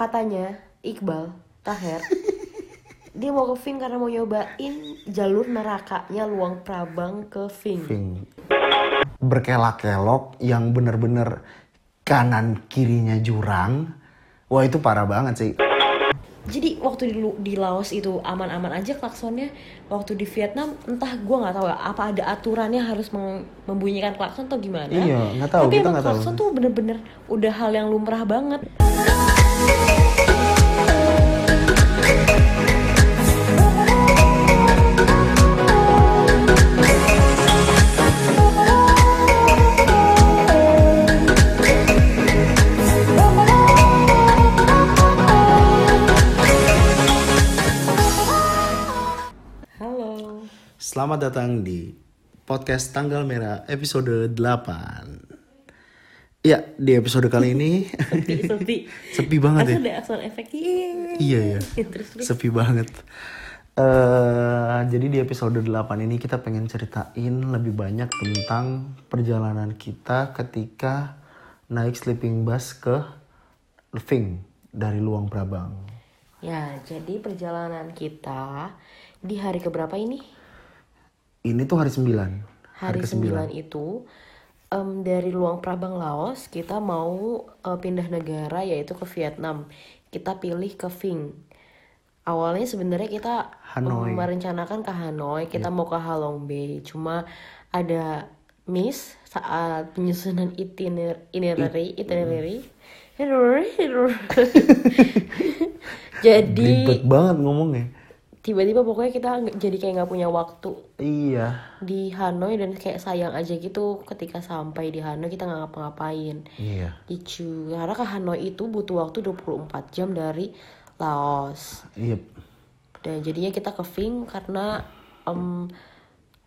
katanya Iqbal Taher dia mau ke Ving karena mau nyobain jalur nerakanya Luang Prabang ke Ving. Ving. Berkelak-kelok yang bener-bener kanan kirinya jurang. Wah itu parah banget sih. Jadi waktu di, di Laos itu aman-aman aja klaksonnya. Waktu di Vietnam entah gua nggak tahu ya apa ada aturannya harus membunyikan klakson atau gimana. Iya, nggak tahu, Tapi kita emang nggak tahu. klakson tuh bener-bener udah hal yang lumrah banget. Selamat datang di podcast Tanggal Merah episode 8. Ya, di episode kali ini Sepi, sepi. sepi banget ya. Harus ada sound effect. Yeay. Iya ya. Terus terus. Sepi banget. eh jadi di episode 8 ini kita pengen ceritain lebih banyak tentang perjalanan kita ketika naik sleeping bus ke Ving dari Luang Prabang. Ya, jadi perjalanan kita di hari keberapa ini? Ini tuh hari 9. Hari ke-9 itu em, dari Luang Prabang Laos kita mau eh, pindah negara yaitu ke Vietnam. Kita pilih ke Ving. Awalnya sebenarnya kita Hanoi. merencanakan ke Hanoi, kita mau ke Halong Bay. Cuma ada miss saat penyusunan itiner itinerary itinerary itinerary, itinerary. Jadi Ribet banget ngomongnya. Tiba-tiba pokoknya kita jadi kayak nggak punya waktu Iya. di Hanoi dan kayak sayang aja gitu ketika sampai di Hanoi kita nggak ngapa-ngapain Iya. lucu karena ke Hanoi itu butuh waktu 24 jam dari Laos Iya. dan jadinya kita ke Ving karena em,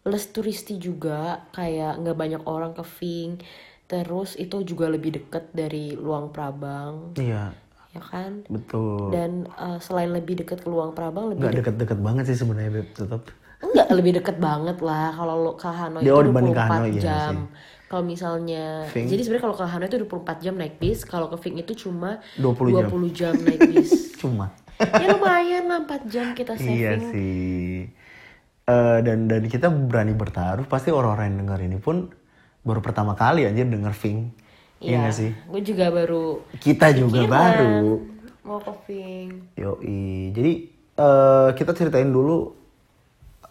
less turisti juga kayak nggak banyak orang ke Ving terus itu juga lebih deket dari Luang Prabang Iya. Ya kan Betul. dan eh, selain lebih deket ke Luang Prabang lebih Nggak deket-deket banget sih sebenarnya Beb, tetap. Enggak lebih deket banget lah kalau lo ke Hanoi Dia itu oh, dibanding ke 24 Hanoi, iya jam. sih. Kalau misalnya Ving. jadi sebenarnya kalau ke Hanoi itu 24 jam naik bis, kalau ke Ving itu cuma 20 jam. 20 jam naik bis. Cuma. ya lumayan lah 4 jam kita Iya saving. sih. Eh, dan dan kita berani bertaruh pasti orang-orang yang denger ini pun baru pertama kali aja denger Ving. Iya nggak sih? Gue juga baru Kita juga pikiran baru. mau ke Ving. Yoi. Jadi eh, kita ceritain dulu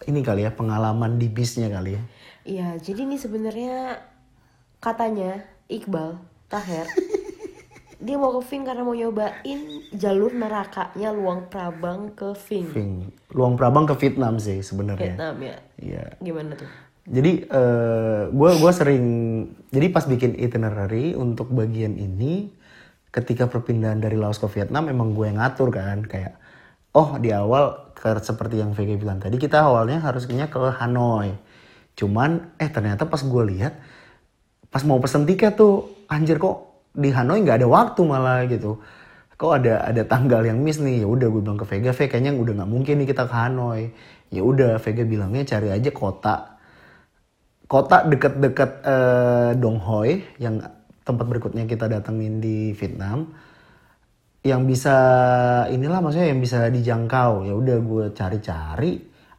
ini kali ya pengalaman di bisnya kali ya. Iya, jadi ini sebenarnya katanya Iqbal Taher dia mau ke Ving karena mau nyobain jalur nerakanya Luang Prabang ke Ving. Ving. Luang Prabang ke Vietnam sih sebenarnya. Vietnam ya. Iya. Gimana tuh? Jadi gue gua sering jadi pas bikin itinerary untuk bagian ini ketika perpindahan dari Laos ke Vietnam emang gue ngatur kan kayak oh di awal seperti yang VG bilang tadi kita awalnya harusnya ke Hanoi. Cuman eh ternyata pas gue lihat pas mau pesen tiket tuh anjir kok di Hanoi nggak ada waktu malah gitu. Kok ada ada tanggal yang miss nih? Ya udah gue bilang ke Vega Vega kayaknya udah nggak mungkin nih kita ke Hanoi. Ya udah Vega bilangnya cari aja kota kota deket-deket eh, Dong Hoi yang tempat berikutnya kita datengin di Vietnam yang bisa inilah maksudnya yang bisa dijangkau. Ya udah gue cari-cari.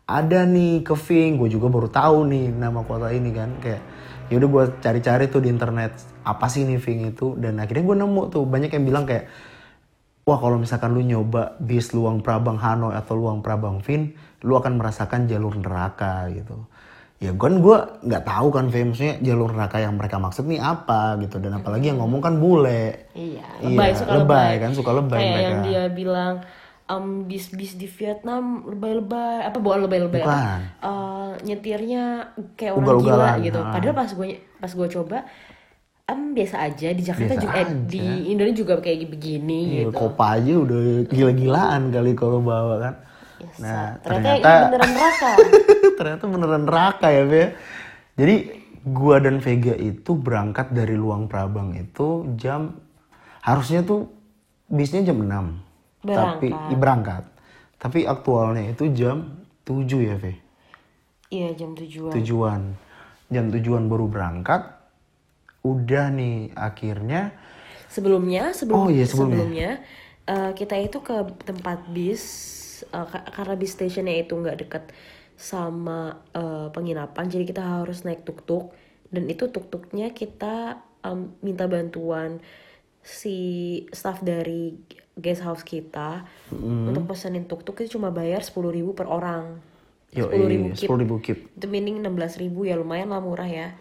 Ada nih ke Ving gue juga baru tahu nih nama kota ini kan. Kayak ya udah gue cari-cari tuh di internet apa sih nih Ving itu? Dan akhirnya gue nemu tuh banyak yang bilang kayak wah kalau misalkan lu nyoba bis Luang Prabang Hanoi atau Luang Prabang Vin lu akan merasakan jalur neraka gitu ya kan gue nggak tahu kan maksudnya jalur neraka yang mereka maksud nih apa gitu dan apalagi yang ngomong kan bule Iya, Iya, lebay suka lebay lebay. kan, suka lebay Kayak mereka. yang dia bilang em, bis-bis di Vietnam lebay-lebay apa bukan lebay-lebay? Bukan. Eh, nyetirnya kayak orang Ugal-ugalan, gila gitu. ha. Padahal pas gue pas gue coba em biasa aja di Jakarta Biasa juga eh, aja. di Indonesia juga kayak begini Iya, gitu. kopa aja udah gila-gilaan kali kalau bawa kan. Nah, ternyata, ternyata beneran neraka. ternyata beneran neraka ya, Be. Jadi gua dan Vega itu berangkat dari Luang Prabang itu jam harusnya tuh bisnya jam 6. Tapi Berangkat. i- berangkat. Tapi aktualnya itu jam 7 ya, Ve. Iya jam tujuan. Tujuan. Jam tujuan baru berangkat. Udah nih akhirnya Sebelumnya, sebelum, Oh, iya, sebelumnya. sebelumnya eh, kita itu ke tempat bis eh, ka- karena bis stationnya itu nggak deket sama eh, penginapan jadi kita harus naik tuk-tuk dan itu tuk-tuknya kita em, minta bantuan si staff dari guest house kita untuk pesenin tuk-tuk itu cuma bayar 10.000 ribu per orang Yo, 10.000 kip. sepuluh ribu kip. itu meaning 16.000 ribu ya lumayan lah murah ya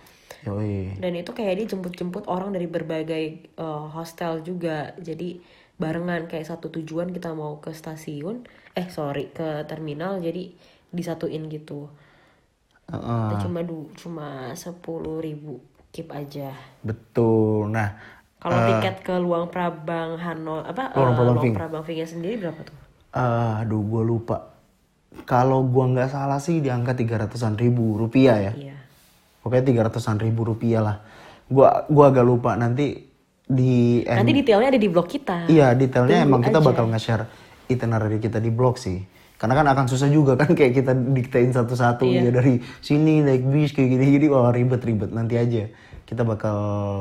Yoi. dan itu kayak dia jemput-jemput orang dari berbagai uh, hostel juga jadi barengan kayak satu tujuan kita mau ke stasiun eh sorry ke terminal jadi disatuin gitu Heeh. Kita cuma du cuma sepuluh ribu kip aja Betul. Nah, kalau tiket ke Luang Prabang Hanoi apa Luang uh, Prabang Luang Ving. Prabang Vingnya sendiri berapa tuh eh, aduh gue lupa. Kalau gua nggak salah sih di angka tiga ratusan ribu rupiah ya. iya Pokoknya tiga ratusan ribu rupiah lah. Gua gua agak lupa nanti di nanti detailnya ada di blog kita Iya detailnya Tunggu emang kita aja. bakal nge-share itinerary kita di blog sih. Karena kan akan susah juga kan kayak kita diktein satu-satu Iya. ya dari sini naik bis kayak gini-gini wah ribet-ribet nanti aja. Kita bakal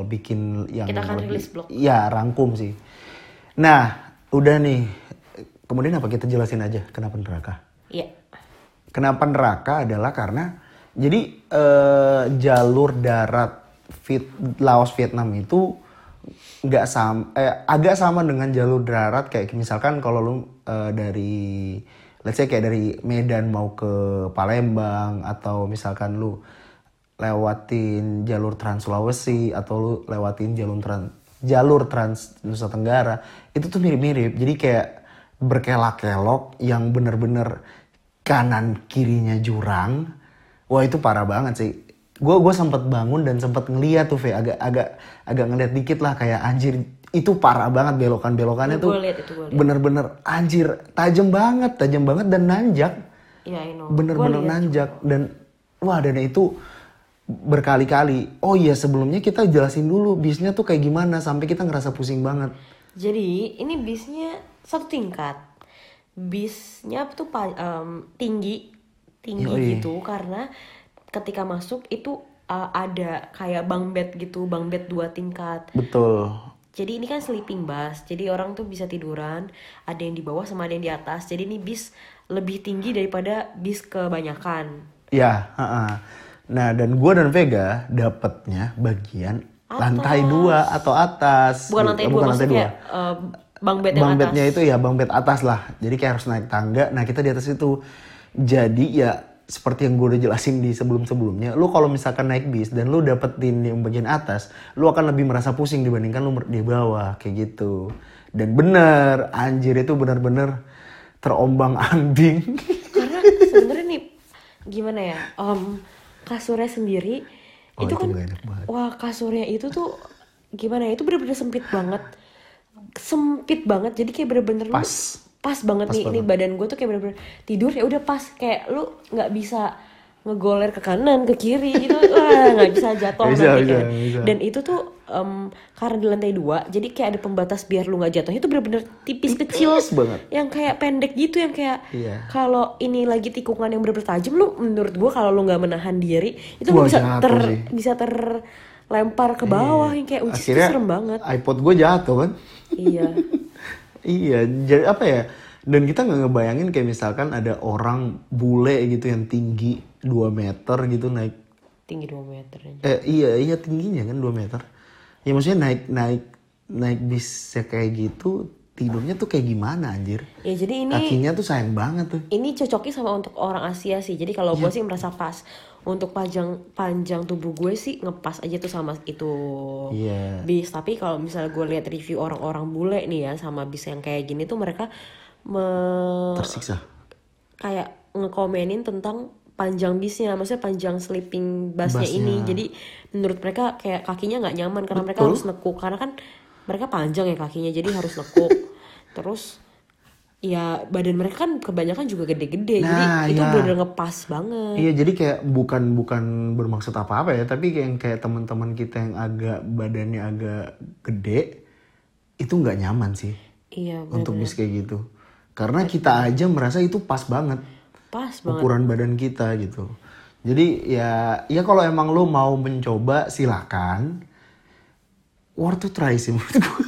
bikin yang Kita akan rilis blog. Iya rangkum sih. Nah udah nih. Kemudian apa kita jelasin aja kenapa neraka? iya Kenapa neraka adalah karena jadi eh, jalur darat Viet, Laos Vietnam itu nggak sama eh, agak sama dengan jalur darat kayak misalkan kalau lu eh, dari let's say kayak dari Medan mau ke Palembang atau misalkan lu lewatin jalur Trans Sulawesi atau lu lewatin jalur trans jalur Trans Nusa Tenggara itu tuh mirip-mirip. Jadi kayak berkelak-kelok yang bener-bener kanan kirinya jurang. Wah itu parah banget sih gue gue sempat bangun dan sempat ngeliat tuh Ve agak agak agak ngeliat dikit lah kayak anjir itu parah banget belokan belokannya tuh. bener-bener anjir tajam banget tajam banget dan nanjak. Know. Bener-bener nanjak dan wah dan itu berkali-kali. Oh iya sebelumnya kita jelasin dulu bisnya tuh kayak gimana sampai kita ngerasa pusing banget. Jadi ini bisnya satu tingkat. Bisnya tuh em, tinggi, tinggi Yoi. gitu karena ketika masuk itu uh, ada kayak bunk bed gitu, bunk bed dua tingkat. betul Jadi ini kan sleeping bus, jadi orang tuh bisa tiduran, ada yang di bawah sama ada yang di atas. Jadi ini bis lebih tinggi daripada bis kebanyakan. ya ha-ha. nah dan gua dan Vega dapetnya bagian lantai dua atau atas Bukan lantai Eh, dua, uh, bunk bed yang bang atas. bednya itu ya bang bed atas lah jadi kayak harus naik tangga nah kita di atas itu jadi ya seperti yang gue udah jelasin di sebelum sebelumnya lu kalau misalkan naik bis dan lu dapetin yang bagian atas lu akan lebih merasa pusing dibandingkan lu di bawah kayak gitu dan bener anjir itu bener-bener terombang ambing Karena sebenarnya nih gimana ya? em, kasurnya sendiri Oh, itu itu kan wah kasurnya itu tuh gimana ya? Itu bener-bener sempit banget. Sempit banget. Jadi kayak bener-bener lu- Pas. banget Pas nih ini badan gue tuh kayak bener-bener tidur ya udah pas kayak lu nggak bisa ngegoler ke kanan ke kiri gitu wah nggak bisa jatuh Bisa, nanti bisa, kan. bisa. dan itu tuh em, karena di lantai dua jadi kayak ada pembatas biar lu nggak jatuh itu bener-bener tipis kecil banget. yang kayak pendek gitu yang kayak Iya. kalau ini lagi tikungan yang bener-bener tajam lu menurut gua kalau lu nggak menahan diri itu Wah, lu bisa ter sih. bisa terlempar ke bawah yang kayak uji serem banget iPod gue jatuh kan iya Iya, jadi apa ya? Dan kita nggak ngebayangin kayak misalkan ada orang bule gitu yang tinggi 2 meter gitu naik tinggi 2 meter aja. eh iya iya tingginya kan 2 meter. Ya maksudnya naik naik naik bis kayak gitu tidurnya tuh kayak gimana anjir? ya jadi ini Kakinya tuh sayang banget tuh. ini cocoknya sama untuk orang Asia sih jadi kalau Iya. gue sih merasa pas untuk panjang panjang tubuh gue sih ngepas aja tuh sama itu Iya. bis tapi kalau misalnya gue lihat review orang-orang bule nih ya sama bis yang kayak gini tuh mereka me- Tersiksa. kayak ngekomenin tentang panjang bisnya maksudnya panjang sleeping busnya Busnya. ini jadi menurut mereka kayak kakinya nggak nyaman karena mereka Betul. harus nekuk karena kan mereka panjang ya kakinya jadi harus nekuk terus ya badan mereka kan kebanyakan juga gede-gede jadi Nah, itu iya. bener-bener ngepas banget Iya jadi kayak bukan bukan bermaksud apa-apa ya, tapi kayak kayak teman-teman kita yang agak badannya agak gede itu nggak nyaman sih iya bener untuk bis kayak gitu. Karena kita aja merasa itu pas banget pas banget ukuran badan kita gitu. Jadi ya ya kalau emang lo mau mencoba silakan. Worth to try sih menurut gue.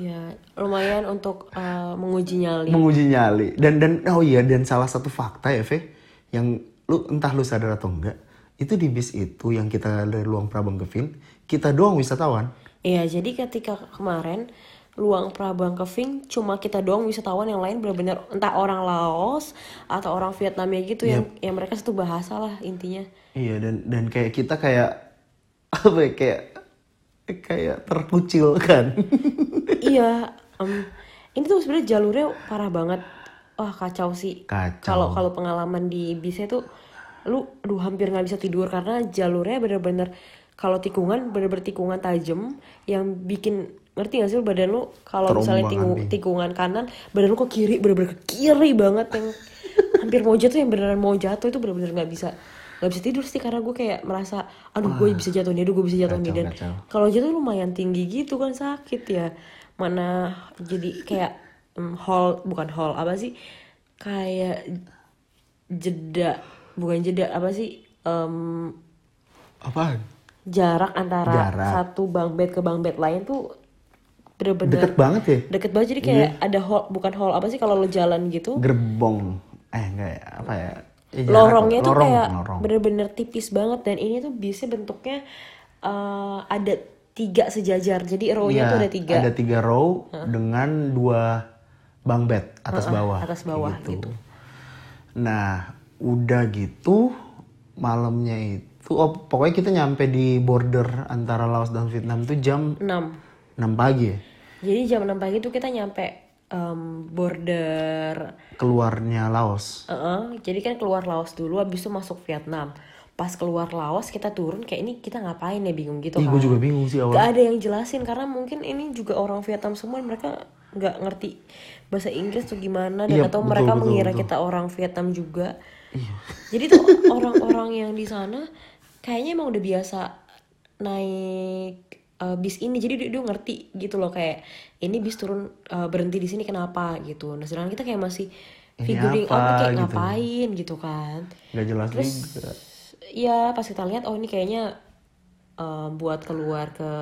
Iya, lumayan untuk eh, menguji nyali. menguji nyali dan dan oh iya dan salah satu fakta ya Ve yang lu entah lu sadar atau enggak itu di bis itu yang kita dari ruang Prabang ke Vin kita doang wisatawan Iya, jadi ketika kemarin luang Prabang ke Ving cuma kita doang wisatawan yang lain benar-benar entah orang Laos atau orang Vietnamnya gitu yang yang mereka satu bahasa lah intinya. iya dan dan kayak kita kayak apa ya kayak kayak terkucil kan iya, em, ini tuh sebenarnya jalurnya parah banget. Wah kacau sih. Kalau kalau pengalaman di bisnya tuh, lu, aduh hampir nggak bisa tidur karena jalurnya bener-bener kalau tikungan bener-bener tikungan tajam yang bikin ngerti gak sih lu badan lu kalau misalnya tingu- tikungan kanan badan lu ke kiri bener-bener ke kiri banget yang hampir mau jatuh yang beneran mau jatuh itu bener-bener nggak bisa nggak bisa tidur sih karena gue kayak merasa aduh gue bisa jatuh nih aduh gue bisa jatuh nih. Dan kalau jatuh lumayan tinggi gitu kan sakit ya. Mana jadi kayak em, hall bukan hall apa sih? Kayak jeda bukan jeda apa sih? Em, apaan? jarak antara Jarak. satu bang bed ke bang bed lain tuh bener-bener deket banget ya? deket banget. Jadi kayak ada hall bukan hall apa sih kalau lo jalan gitu? Gerbong. Eh enggak ya apa ya Ya, jarak- lorongnya tuh lorong, kayak bener-bener tipis banget dan ini tuh bisnya bentuknya eh, ada tiga sejajar. Jadi row-nya Iya, tuh ada tiga. ada tiga row dengan dua bang bed atas bawah atas bawah gitu. nah udah gitu malamnya itu oh pokoknya kita nyampe di border antara Laos dan Vietnam tuh jam 6 6 pagi ya? Jadi jam 6 pagi tuh kita nyampe em, border keluarnya Laos Heeh, jadi kan keluar Laos dulu habis itu masuk Vietnam pas keluar Laos kita turun kayak ini kita ngapain ya bingung gitu Ih, kan gue juga bingung sih awal Gak ada yang jelasin karena mungkin ini juga orang Vietnam semua mereka nggak ngerti bahasa Inggris tuh gimana dan Iya, atau betul, mereka betul, mengira betul. kita orang Vietnam juga. Iya. Jadi tuh orang-orang yang di sana kayaknya emang udah biasa naik uh, bis ini jadi dia, dia ngerti gitu loh kayak ini bis turun uh, berhenti di sini kenapa gitu. Nah sedangkan kita kayak masih figuring apa, out kayak gitu. ngapain gitu kan. nggak jelas Terus juga ya pas kita lihat oh ini kayaknya eh, buat keluar ke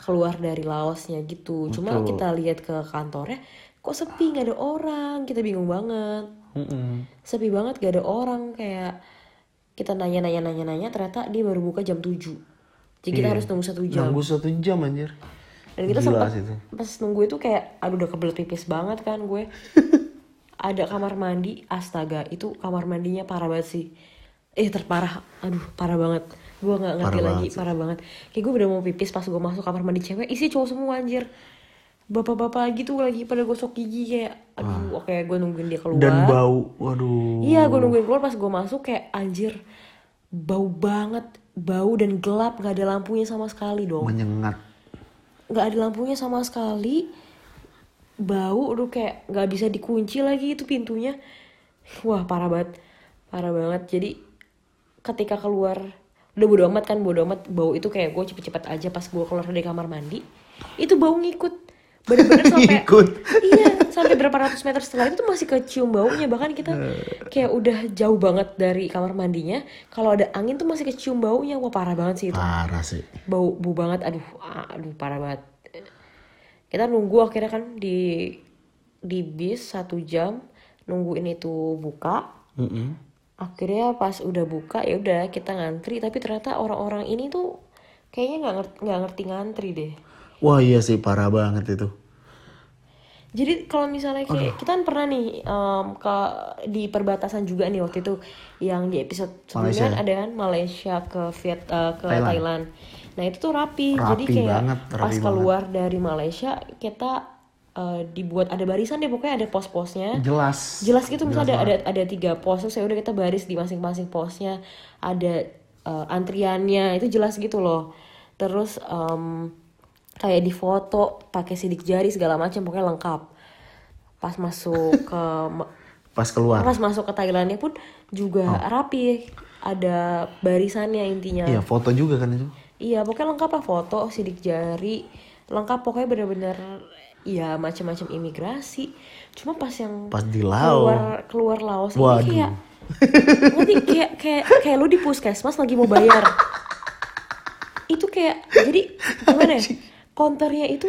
keluar dari Laosnya gitu. Cuma Betul. kita lihat ke kantornya kok sepi nggak ada orang. Kita bingung banget. Mm-mm. Sepi banget gak ada orang kayak kita nanya-nanya nanya-nanya ternyata dia baru buka jam 7 Jadi kita Iya. harus nunggu satu jam. nunggu satu jam anjir Dan kita sempat pas nunggu itu kayak aduh udah kebelet pipis banget kan gue. ada kamar mandi, astaga itu kamar mandinya parah banget sih. Eh terparah, aduh parah banget. Gue nggak ngerti Parah lagi, banget parah banget. Kayak gue udah mau pipis pas gue masuk kamar mandi cewek, isi cowok semua anjir. Bapak-bapak gitu lagi pada gosok gigi kayak, aduh oke gue nungguin dia keluar. dan bau waduh Iya gue nungguin keluar pas gue masuk kayak anjir bau banget bau dan gelap nggak ada lampunya sama sekali dong. Menyengat. Nggak ada lampunya sama sekali. Bau udah kayak nggak bisa dikunci lagi itu pintunya. Wah parah banget. Parah banget. Jadi ketika keluar udah bodo amat kan bodo amat. Bau itu kayak gue cepet-cepet aja pas gue keluar dari kamar mandi. Itu bau ngikut bener-bener sampai Ngikut. iya sampai berapa ratus meter setelah itu tuh masih kecium baunya. Bahkan kita kayak udah jauh banget dari kamar mandinya. Kalau ada angin tuh masih kecium baunya. Wah parah banget sih itu. Parah sih. Bau bau banget. Aduh aduh parah banget. Kita nunggu akhirnya kan di di bis satu jam. Nungguin itu buka. Mm-mm. akhirnya pas udah buka ya udah kita ngantri. Tapi ternyata orang-orang ini tuh kayaknya nggak ngerti nggak ngerti ngantri deh. Wah iya sih. Parah banget itu jadi kalau misalnya kayak kita kan pernah nih em, ke di perbatasan juga nih waktu itu yang di episode sebelumnya Malaysia. ada kan Malaysia ke Viet eh, ke Thailand. Thailand. Nah itu tuh rapi, Rapi jadi kayak banget, rapi pas banget. keluar dari Malaysia kita eh, dibuat ada barisan deh pokoknya ada pos-posnya. jelas Jelas gitu misalnya ada, ada ada tiga pos terus ya udah kita baris di masing-masing posnya ada eh, antriannya itu jelas gitu loh. Terus em, kayak di foto pakai sidik jari segala macam pokoknya lengkap. Pas masuk ke pas keluar pas masuk ke Thailandnya pun juga rapi ada barisannya intinya. iya foto juga kan itu Iya, pokoknya lengkap lah foto, sidik jari, lengkap pokoknya bener-bener ya macam-macam imigrasi. Cuma pas yang pas di Laos keluar keluar Laos Waduh. ini kayak kayak kayak kayak lu di puskesmas lagi mau bayar. itu kayak jadi gimana ya? Konternya itu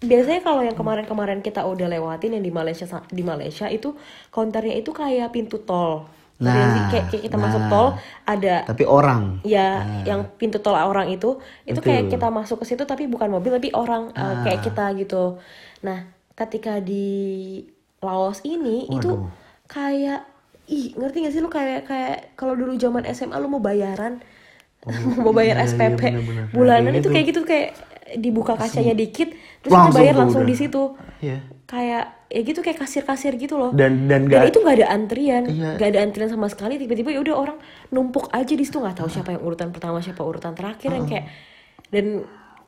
biasanya kalau yang kemarin-kemarin kita udah lewatin yang di Malaysia di Malaysia itu counternya itu kayak pintu tol? Nah, kayak, kayak kita nah. masuk tol ada Tapi orang. ya yang pintu tol orang itu itu Itu. kayak kita masuk ke situ tapi bukan mobil tapi orang uh, Ah. kayak kita gitu nah ketika di Laos ini itu Waduh. kayak ih ngerti gak sih lu kayak kayak kalau dulu zaman SMA lu mau bayaran mau bayar iya, iya, SPP bener-bener. Nah, bulanan kayak itu gitu. kayak gitu kayak dibuka kacanya dikit terus kita Langsung bayar tuh langsung udah. di situ Iya. kayak ya gitu kayak kasir-kasir gitu loh Dan dan dan gak itu nggak ada antrian Iya. nggak ada antrian sama sekali tiba-tiba ya udah orang numpuk aja di situ nggak tahu siapa yang urutan pertama siapa urutan terakhir yang kayak dan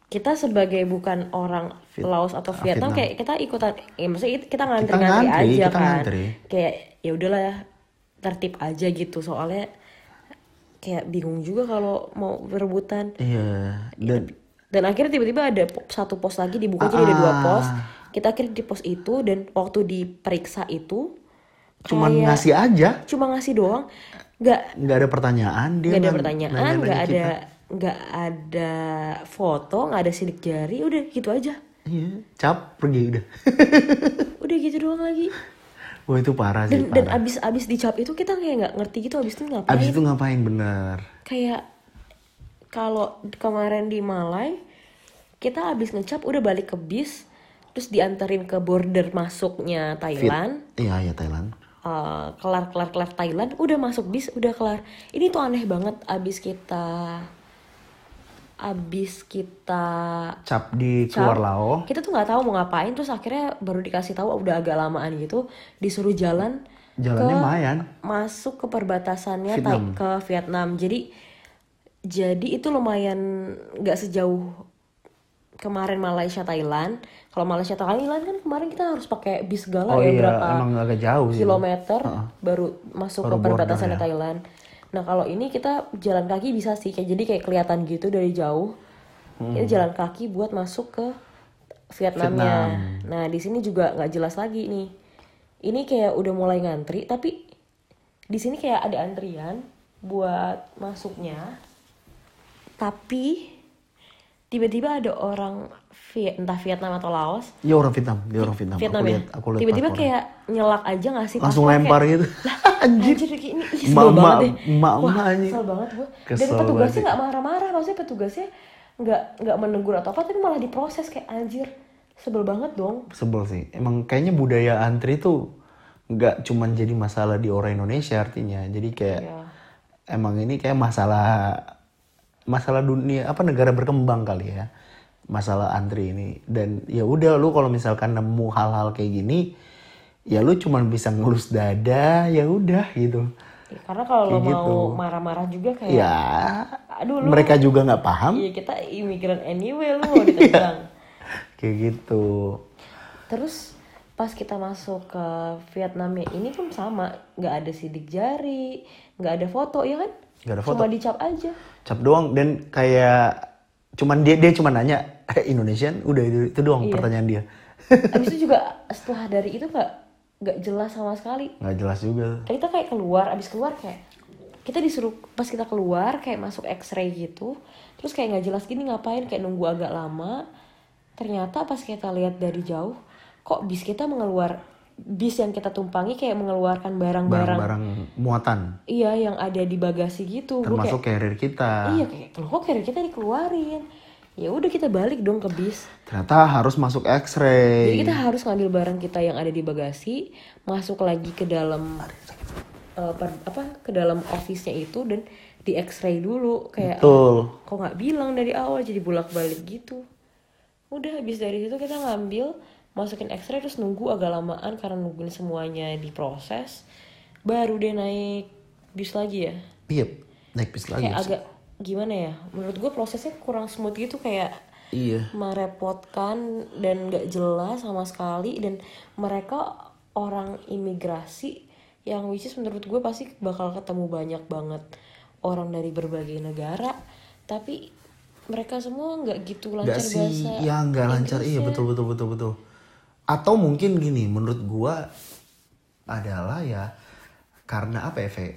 kita sebagai bukan orang Viet- Laos atau Vietnam, Vietnam. kayak kita ikutan ya maksudnya kita- kita ngantri-ngantri ngantri, aja kita kan ngantri. kayak ya udahlah ya tertib aja gitu soalnya kayak bingung juga kalau mau berebutan Iya. Dan dan akhirnya tiba-tiba ada satu pos lagi dibuka jadi ada dua Ah. pos. Kita akhirnya di pos itu dan waktu diperiksa itu kayak- ngasih aja. cuma ngasih doang. Nggak. Nggak ada pertanyaan dia nggak ada pertanyaan nggak ada kita. nggak ada foto nggak ada sidik jari udah gitu aja. Iya cap pergi udah. Udah gitu doang lagi. Wah itu parah sih dan abis abis dicap itu kita kayak nggak ngerti gitu abis itu ngapain? Abis itu ngapain bener kayak kalau kemarin di Malai kita abis ngecap udah balik ke bis terus dianterin ke border masuknya Fit. Thailand iya iya Thailand. Eh, kelar kelar kelar Thailand udah masuk bis udah kelar. Ini tuh aneh banget abis kita abis kita cap di cap, keluar lao kita tuh nggak tahu mau ngapain terus akhirnya baru dikasih tahu udah agak lamaan gitu disuruh jalan jalannya ke- lumayan. masuk ke perbatasannya Vietnam. ke Vietnam. Jadi jadi itu lumayan nggak sejauh kemarin Malaysia Thailand kalau Malaysia Thailand kan kemarin kita harus pakai bis segala oh ya iya berapa emang agak jauh sih kilometer baru masuk Baru ke perbatasan ya. Thailand. Nah kalau ini kita jalan kaki bisa sih kayak jadi kayak kelihatan gitu dari jauh. Hmm. Ini jalan kaki buat masuk ke Vietnamnya. Nah di sini juga nggak jelas lagi nih. Ini kayak udah mulai ngantri tapi di sini kayak ada antrian buat masuknya. Tapi tiba-tiba ada orang entah Vietnam atau Laos Iya orang Vietnam, dia orang Vietnam. Vietnam aku ya. lihat, aku lihat Tiba-tiba kayak nyelak aja gak sih? langsung lempar kayak, gitu. Lah, Anjir. anjir kayak ini ih, sebel banget deh. Wah, kesel banget gue. Dan petugasnya nggak marah-marah, maksudnya petugasnya nggak nggak menegur atau apa, tapi malah diproses kayak anjir. Sebel banget dong. Sebel sih. Emang kayaknya budaya antri tuh nggak cuman jadi masalah di orang Indonesia artinya. Jadi kayak Iya. emang ini kayak masalah masalah dunia apa negara berkembang kali ya. Masalah antri ini dan ya udah lu kalau misalkan nemu hal-hal kayak gini ya lu cuman bisa ngelus dada ya udah gitu. Ya, karena kalau lo Kayak mau gitu. marah-marah juga kayak, Ya aduh lu, mereka juga nggak paham iya kita imigran anyway lu mau ditendang. kayak gitu. Terus pas kita masuk ke Vietnamnya ini pun sama, nggak ada sidik jari, nggak ada foto ya kan? Nggak ada foto. Cuma dicap aja. cap doang dan kayak cuman dia dia cuma nanya "Eh, Indonesian udah itu, itu doang Iya. pertanyaan dia Habis itu juga setelah dari itu nggak nggak jelas sama sekali. nggak jelas juga Kita kayak keluar, abis keluar kayak kita disuruh pas kita keluar kayak masuk X-ray gitu, terus kayak nggak jelas gini ngapain kayak nunggu agak lama. Ternyata pas kita lihat dari jauh, kok bis kita mengeluar bis yang kita tumpangi kayak mengeluarkan barang-barang barang-barang muatan iya yang ada di bagasi gitu. Gua kayak, termasuk carrier kita iya kayak kok carrier kita dikeluarin. Ya udah kita balik dong ke bis. ternyata harus masuk Jadi X-ray kita harus ngambil barang kita yang ada di bagasi, masuk lagi ke dalam per- apa ke dalam office-nya itu dan di X-ray dulu kayak betul kok nggak bilang dari awal jadi bolak-balik gitu. Udah habis dari situ kita ngambil, masukin X-ray terus nunggu agak lamaan karena nungguin semuanya diproses. Baru deh naik bis lagi ya. iya naik bis lagi Kayak agak gimana ya? Menurut gue prosesnya kurang smooth gitu kayak iya merepotkan dan gak jelas sama sekali dan mereka orang imigrasi yang which is menurut gue pasti bakal ketemu banyak banget orang dari berbagai negara tapi mereka semua nggak gitu lancar nggak sih bahasa ya nggak lancar iya betul betul betul betul atau mungkin gini menurut gua adalah ya karena apa ya Fe?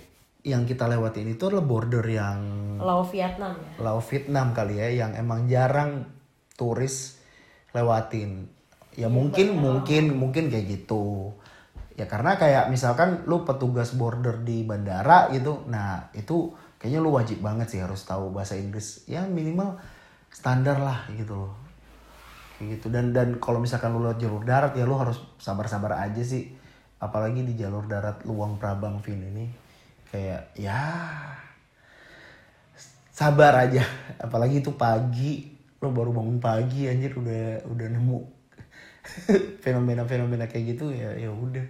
yang kita lewatin itu adalah border yang Laos Vietnam ya? Laos Vietnam kali ya yang emang jarang turis lewatin. Ya mungkin mungkin mungkin kayak gitu. Ya karena kayak misalkan lu petugas border di bandara gitu nah itu kayaknya lu wajib banget sih harus tahu bahasa Inggris. Ya minimal standar lah gitu loh gitu. Dan dan kalau misalkan lu lewat jalur darat ya lu harus sabar-sabar aja sih. Apalagi di jalur darat Luang Prabang Vin ini kayak ya sabar aja. Apalagi itu pagi. Lo baru bangun pagi anjir udah udah nemu fenomena-fenomena kayak gitu ya ya udah.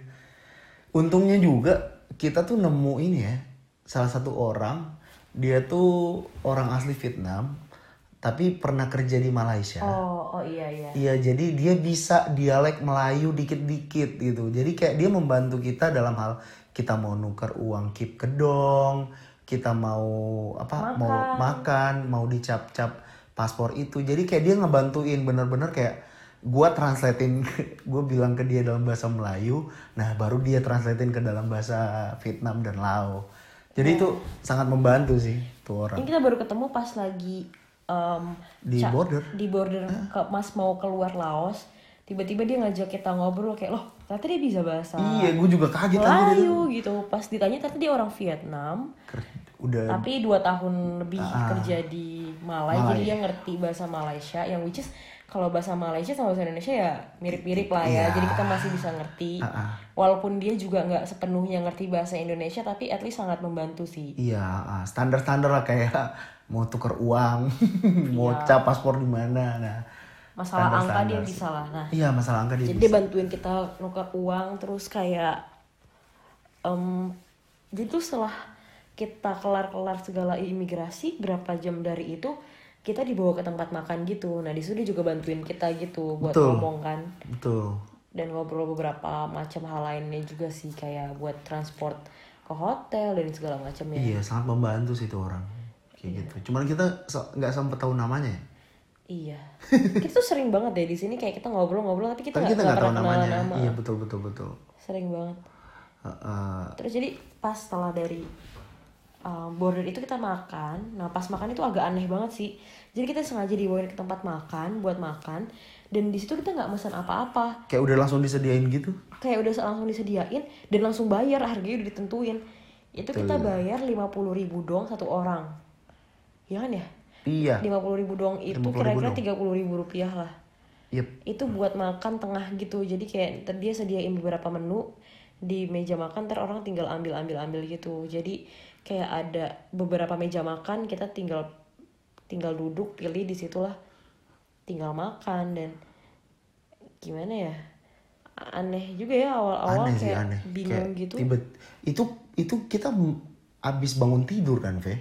Untungnya juga kita tuh nemu ini ya salah satu orang dia tuh orang asli Vietnam tapi pernah kerja di Malaysia oh oh iya iya Iya, jadi dia bisa dialek Melayu dikit-dikit gitu. Jadi kayak dia membantu kita dalam hal kita mau nuker uang kip kedong, kita mau apa mau makan, mau dicap-cap paspor itu. Jadi kayak dia ngebantuin bener-bener kayak gua translatein, gue bilang ke dia dalam bahasa Melayu, nah baru dia translatein ke dalam bahasa Vietnam dan Lao. Jadi itu sangat membantu sih tuh orang ini kita baru ketemu pas lagi em, di border. di border ke Mas mau keluar Laos tiba-tiba dia ngajak kita ngobrol kayak loh ternyata dia bisa bahasa Iya, gue juga kaget. Melayu gitu pas ditanya ternyata dia orang Vietnam Udah tapi dua tahun lebih Ah. kerja di Malai jadi dia ngerti bahasa Malaysia yang which is kalau bahasa Malaysia sama bahasa Indonesia ya mirip-mirip lah ya Iya. jadi kita masih bisa ngerti Ah, ah. walaupun dia juga nggak sepenuhnya ngerti bahasa Indonesia tapi at least sangat membantu sih Iya, ah, standar-standar lah kayak mau tuker uang, mau Iya. cap paspor di mana. Nah, masalah angka dia sih. bisa lah nah iya masalah angka dia jadi bisa. dia bantuin kita nuker uang terus kayak em jadi tuh setelah kita kelar-kelar segala imigrasi berapa jam dari itu kita dibawa ke tempat makan gitu nah di situ dia juga bantuin kita gitu buat Betul. ngomong kan Betul. dan ngobrol beberapa macam hal lainnya juga sih kayak buat transport ke hotel dan segala macamnya Iya, sangat membantu sih itu orang. Kayak gitu. Cuman kita nggak sempet tahu namanya. ya. iya kita tuh sering banget deh di sini kayak kita ngobrol-ngobrol tapi kita nggak tahu namanya. nama Iya, betul betul betul. sering banget Heeh. Terus jadi pas setelah dari uh, border itu kita makan. Nah pas makan itu agak aneh banget sih. Jadi kita sengaja dibawain ke tempat makan buat makan. Dan di situ kita nggak pesan apa-apa. kayak udah langsung disediain gitu. Kayak udah langsung disediain dan langsung bayar harganya udah ditentuin. Itu kita bayar 50.000 ribu dong satu orang. Ya kan ya? Iya. 50.000 ribu dong itu 50.000 kira-kira dong. 30.000 ribu rupiah lah. Yep. Itu buat makan tengah gitu. Jadi kayak dia sediain beberapa menu di meja makan ntar orang tinggal ambil ambil ambil gitu jadi kayak ada beberapa meja makan kita tinggal tinggal duduk pilih di situlah tinggal makan dan gimana ya aneh juga ya awal-awal aneh sih kayak aneh. bingung Kayak gitu Tiba itu itu kita m- abis bangun tidur kan, Ve?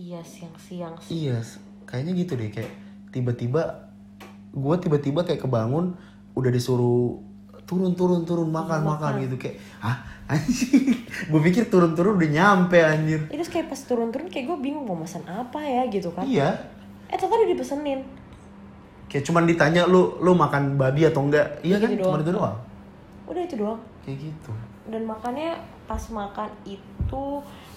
Iya siang-siang sih. Iya, kayaknya gitu deh kayak tiba-tiba gue tiba-tiba kayak kebangun udah disuruh turun turun turun makan makan gitu kayak ah anjir gue pikir turun turun udah nyampe anjir. Itu kayak pas turun-turun kayak gue bingung mau pesan apa ya gitu kan. Iya. Eh ternyata udah dipesenin. Kayak cuman ditanya lu lu makan babi atau enggak? Iya kan Gitu cuma doang. itu doang. Udah itu doang. Kayak gitu. Dan makannya pas makan itu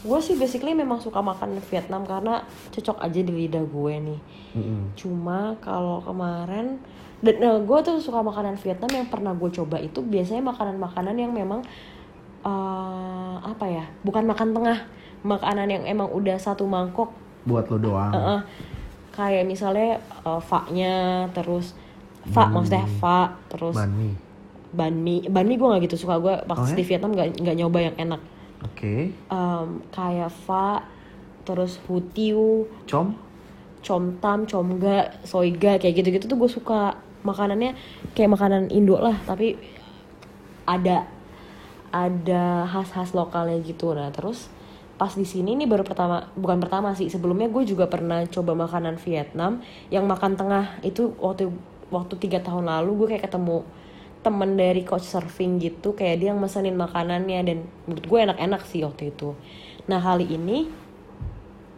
gue sih basically memang suka makan Vietnam karena cocok aja di lidah gue nih. Mm-mm. cuma kalau kemarin dan gue tuh suka makanan Vietnam yang pernah gue coba itu biasanya makanan-makanan yang memang eh, apa ya bukan makan tengah makanan yang emang udah satu mangkok. Buat lo doang. Heeh. kayak misalnya eh, fa-nya terus fa maksudnya fa terus ban mie ban mie ban mie gue nggak gitu suka gue pas Oh, ya? di Vietnam nggak nggak nyoba yang enak oke. Em, kayak fa terus hutiu com com tam com ga soiga kayak gitu gitu tuh gue suka. Makanannya kayak makanan Indo lah tapi ada ada khas-khas lokalnya gitu. Nah terus pas di sini nih baru pertama bukan pertama sih sebelumnya gue juga pernah coba makanan Vietnam. Yang makan tengah itu waktu waktu tiga tahun lalu gue kayak ketemu temen dari coach surfing gitu kayak dia yang mesenin makanannya dan menurut gue enak-enak sih waktu itu. Nah kali ini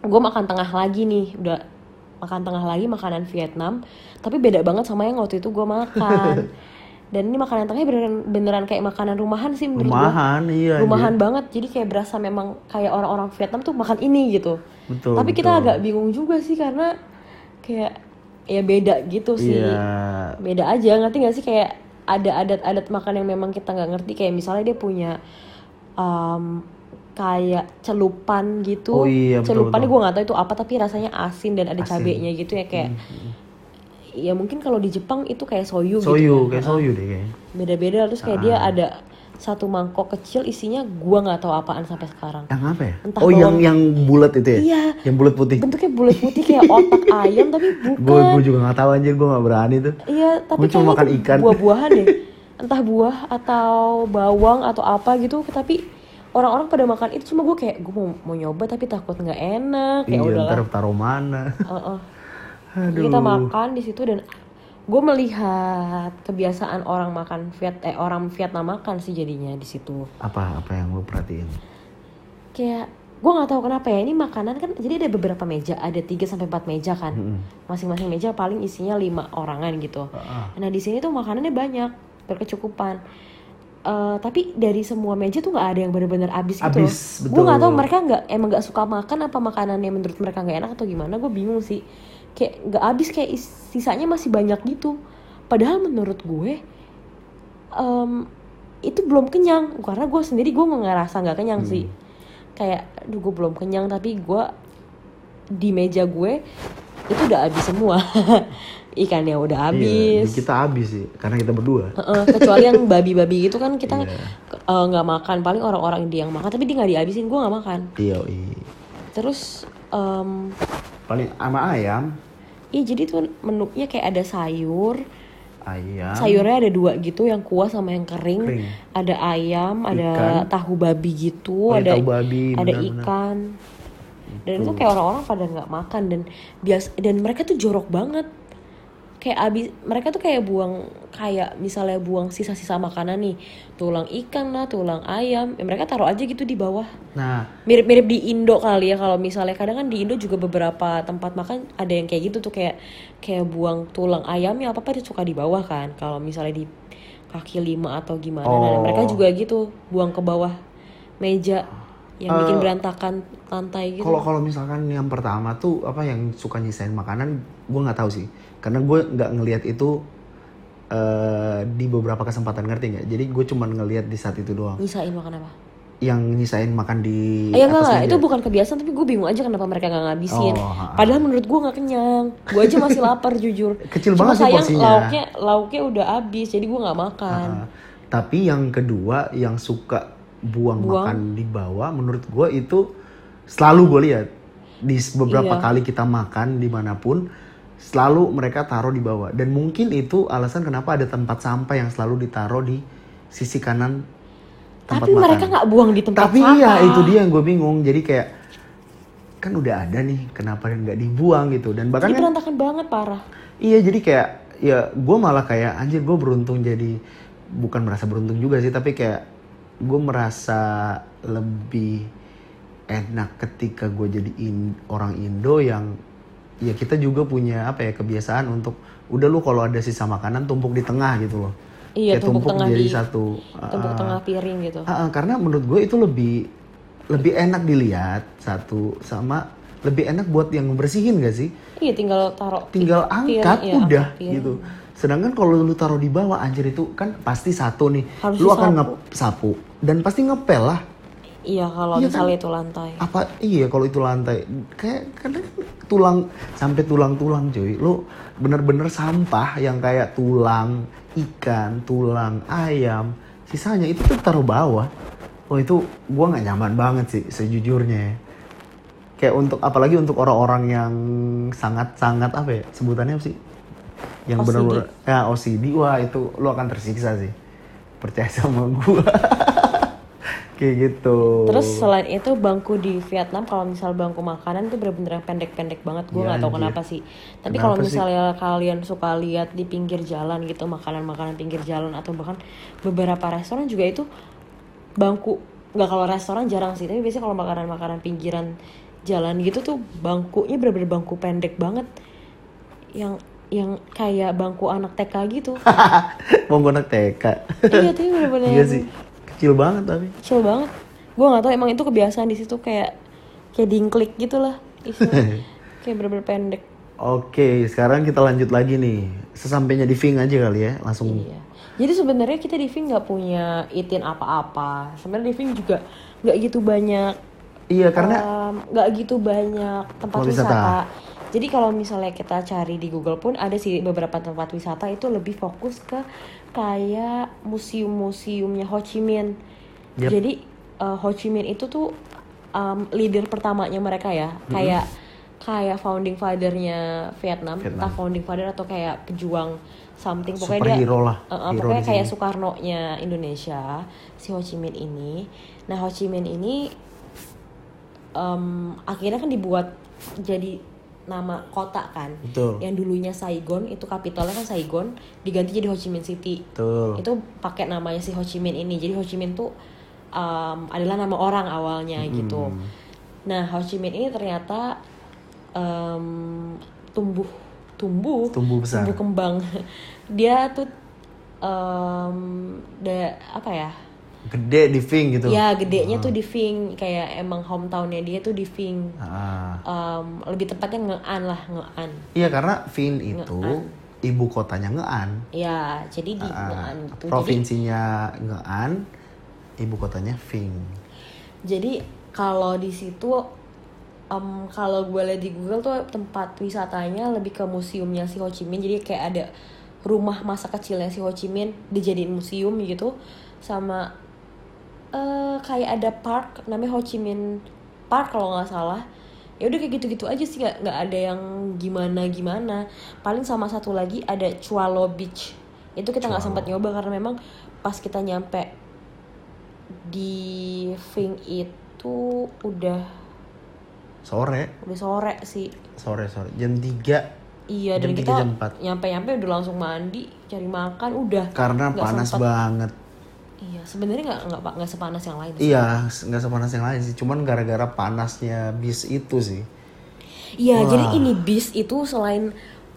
gue makan tengah lagi nih udah makan tengah lagi makanan Vietnam tapi beda banget sama yang waktu itu gue makan. Dan ini makanan tengahnya beneran beneran kayak makanan rumahan sih menurut rumahan iya rumahan banget jadi kayak berasa memang kayak orang-orang Vietnam tuh makan ini gitu. Betul tapi kita betul. agak bingung juga sih karena kayak ya beda gitu sih. Iya. beda aja ngerti gak sih? Kayak ada adat-adat makan yang memang kita nggak ngerti kayak misalnya dia punya um, kayak celupan gitu Oh iya, celupannya betul. gue nggak tahu itu apa tapi rasanya asin dan ada Asin. Hmm, cabenya gitu ya kayak ya mungkin kalau di Jepang itu kayak soyu, gitu Soyu, kan. kayak soyu deh kayaknya. beda-beda terus kayak dia ada satu mangkok kecil isinya gua nggak tahu apaan sampai sekarang Yang apa ya? Entah oh, yang bawang- yang bulat itu ya? Iya. Yang bulat putih. bentuknya bulat putih kayak otak ayam tapi bukan gue juga gak tahu anjir, gue gak berani tuh. Iya, tapi Gua cuma makan ikan. buah-buahan deh. Entah buah atau bawang atau apa gitu, tapi orang-orang pada makan itu cuma gue kayak gue mau mau nyoba tapi takut nggak enak. iya, Ya udahlah. ntar taruh mana. Heeh. Aduh. Kita makan di situ dan gue melihat kebiasaan orang makan Viet eh orang Vietnam makan sih jadinya di situ. Apa apa yang lu perhatiin? Kayak gue nggak tahu kenapa ya ini makanan kan jadi ada beberapa meja ada 3 sampai 4 meja kan. Masing-masing meja paling isinya lima orangan gitu. Nah di sini tuh makanannya banyak berkecukupan. Eh, tapi dari semua meja tuh nggak ada yang benar-benar habis gitu Habis, gue nggak tahu mereka nggak emang nggak suka makan apa makanannya menurut mereka nggak enak atau gimana gue bingung sih kayak nggak habis kayak is- sisanya masih banyak gitu. Padahal menurut gue em, itu belum kenyang. Karena gue sendiri gue ngerasa nggak kenyang Hmm. sih. Kayak aduh gue belum kenyang. Tapi gue di meja gue itu udah habis semua. Ikannya udah Iya, habis. kita habis sih, karena kita berdua. Heeh, kecuali yang babi-babi gitu kan kita Iya. eh, nggak makan. Paling orang-orang dia yang makan tapi dia nggak dihabisin gue nggak makan. Iya, iya. terus em, Paling sama ayam, iya jadi tuh menunya kayak ada sayur ayam. sayurnya ada dua gitu yang kuah sama yang kering, Kering. ada ayam ada Ikan. tahu babi gitu Oh, iya, ada tahu babi, ada benar-benar. ikan dan itu kayak orang-orang pada nggak makan dan bias dan mereka tuh jorok banget kayak abis mereka tuh kayak buang kayak misalnya buang sisa-sisa makanan nih. Tulang ikan lah tulang ayam ya mereka taruh aja gitu di bawah. Nah, mirip-mirip di Indo kali ya kalau misalnya kadang kan di Indo juga beberapa tempat makan ada yang kayak gitu tuh kayak kayak buang tulang ayamnya apa apa dia suka di bawah kan. Kalau misalnya di kaki lima atau gimana nah, Oh. mereka juga gitu buang ke bawah meja yang bikin berantakan lantai gitu. kalau kalau misalkan yang pertama tuh apa yang suka nyisain makanan, gue nggak tahu sih, karena gue nggak ngelihat itu eh di beberapa kesempatan ngerti nggak? Jadi gue cuman ngelihat di saat itu doang. nyisain makan apa Yang nyisain makan di Eh, ya enggak, atas enggak, meja. itu bukan kebiasaan tapi gue bingung aja kenapa mereka nggak ngabisin. Oh. Padahal menurut gue nggak kenyang. Gue aja masih lapar jujur. Kecil Cuma banget sih sayang porsinya. lauknya lauknya udah habis jadi gue nggak makan. Ah, tapi yang kedua yang suka buang, Buang. makan di bawah, menurut gue itu selalu gue lihat di beberapa Iya. kali kita makan di mana pun selalu mereka taruh di bawah dan mungkin itu alasan kenapa ada tempat sampah yang selalu ditaruh di sisi kanan tempat Tapi makan. mereka nggak buang di tempat Tapi sampah. iya itu dia yang gue bingung. Jadi kayak kan udah ada nih, kenapa nggak dibuang gitu? Dan bahkan Jadi kan berantakan banget parah. Iya jadi kayak ya gue malah kayak anjir gue beruntung jadi bukan merasa beruntung juga sih tapi kayak gue merasa lebih enak ketika gue jadi in- orang Indo yang ya kita juga punya apa ya kebiasaan untuk udah lu kalau ada sisa makanan tumpuk di tengah gitu loh Iya, kayak tumpuk tumpuk tengah jadi di- satu Tumpuk Ah, tengah piring gitu. ah, ah, karena menurut gue itu lebih lebih enak dilihat satu sama lebih enak buat yang bersihin gak sih Iya tinggal taruh tinggal piring, angkat iya, udah angkat piring. gitu. Sedangkan kalau lu taruh di bawah anjir itu kan pasti satu nih. Harus lu akan disapu. ngep sapu dan pasti ngepel lah. Iya kalau kan? misalnya itu lantai. Apa iya kalau itu lantai kayak kadang tulang sampai tulang-tulang cuy. Lu bener-bener sampah yang kayak tulang ikan, tulang ayam, sisanya itu tuh taruh bawah. Oh itu gua nggak nyaman banget sih sejujurnya. ya. Kayak untuk apalagi untuk orang-orang yang sangat-sangat apa ya sebutannya apa sih? Yang benar-benar ya OCD wah itu lu akan tersiksa sih. Percaya sama gua. Kayak gitu. Terus selain itu bangku di Vietnam kalau misal bangku makanan tuh bener-bener pendek-pendek banget gue Iya, nggak tahu anjir. kenapa sih. Tapi kalau sih? misalnya kalian suka lihat di pinggir jalan gitu makanan-makanan pinggir jalan atau bahkan beberapa restoran juga itu bangku nggak kalau restoran jarang sih tapi biasanya kalau makanan-makanan pinggiran jalan gitu tuh bangkunya bener-bener bangku pendek banget yang yang kayak bangku anak TK gitu. Mau anak TK. iya tapi bener-bener Iya sih. Kecil banget tapi. kecil banget gue nggak tahu emang itu kebiasaan di situ kayak kayak dingklik gitu lah kayak bener-bener pendek Oke, sekarang kita lanjut lagi nih. Sesampainya di Ving aja kali ya, langsung. Iya. Jadi sebenarnya kita di Ving nggak punya itin apa-apa. Sebenarnya di Ving juga nggak gitu banyak Iya, karena nggak gitu banyak tempat Tempat wisata. wisata. Jadi kalau misalnya kita cari di Google pun ada sih beberapa tempat wisata itu lebih fokus ke kayak museum-museumnya Ho Chi Minh. Yap. Jadi eh, Ho Chi Minh itu tuh em, leader pertamanya mereka ya, kayak kayak founding fathernya Vietnam, Vietnam. entah founding father atau kayak pejuang something pokoknya dia superhero lah. Uh, uh, hero pokoknya kayak. Soekarno-nya Indonesia, si Ho Chi Minh ini. Nah, Ho Chi Minh ini em, akhirnya kan dibuat jadi nama kota kan. Betul. Yang dulunya Saigon, itu kapitalnya kan Saigon, diganti jadi Ho Chi Minh City. Betul. Itu pakai namanya si Ho Chi Minh ini. Jadi Ho Chi Minh tuh em, adalah nama orang awalnya gitu. Nah, Ho Chi Minh ini ternyata em, tumbuh tumbuh Tumbuh besar. tumbuh kembang. Dia tuh em da, apa ya? Gede di Ving gitu. Ya gedenya tuh di Ving kayak emang hometownnya dia tuh di Ving. Ah. Em, lebih tepatnya Ngean lah Ngean. Iya, karena Ving itu ibu kotanya Ngean. Ya jadi di Ah, Ngean gitu. Jadi, provinsinya Ngean, ibu kotanya Ving. jadi kalau di situ em, kalau gue lihat di Google tuh tempat wisatanya lebih ke museumnya si Ho Chi Minh. Jadi kayak ada rumah masa kecilnya si Ho Chi Minh dijadiin museum gitu sama eh kayak ada park namanya Ho Chi Minh Park kalau nggak salah ya udah kayak gitu-gitu aja sih nggak nggak ada yang gimana gimana paling sama satu lagi ada Chualo Beach itu kita nggak sempat nyoba karena memang pas kita nyampe di Ving itu udah Sore, udah sore sih sore, sore. Jam 3 iya dan Jam kita 3, jam 4. nyampe-nyampe udah langsung mandi cari makan udah karena panas sempet. banget. Iya sebenarnya nggak nggak nggak sepanas yang lain sih. Iya, nggak sepanas yang lain sih. Cuman gara-gara panasnya bis itu sih. Iya, Wah. jadi ini bis itu selain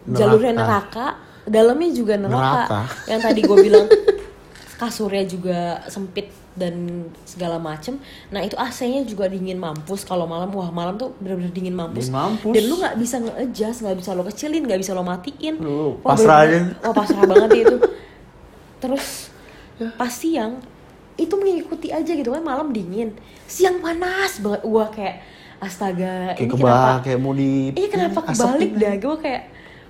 jalurnya neraka, dalamnya juga neraka. Neraka. Yang tadi gue bilang kasurnya juga sempit dan segala macem. Nah itu AC-nya juga dingin mampus. Kalau malam, wah malam tuh bener-bener dingin mampus. Dingin mampus. Dan lu nggak bisa nge-adjust, nggak bisa lo kecilin, nggak bisa lo matiin. Lu pasrah bener-bener- Wah pasrah banget itu. Terus pas siang itu mengikuti aja gitu kan malam dingin, siang panas banget. Gua kayak astaga, Kayak ini kebak, kenapa? kayak mau di Iya kenapa asapin kebalik aja. dah gue kayak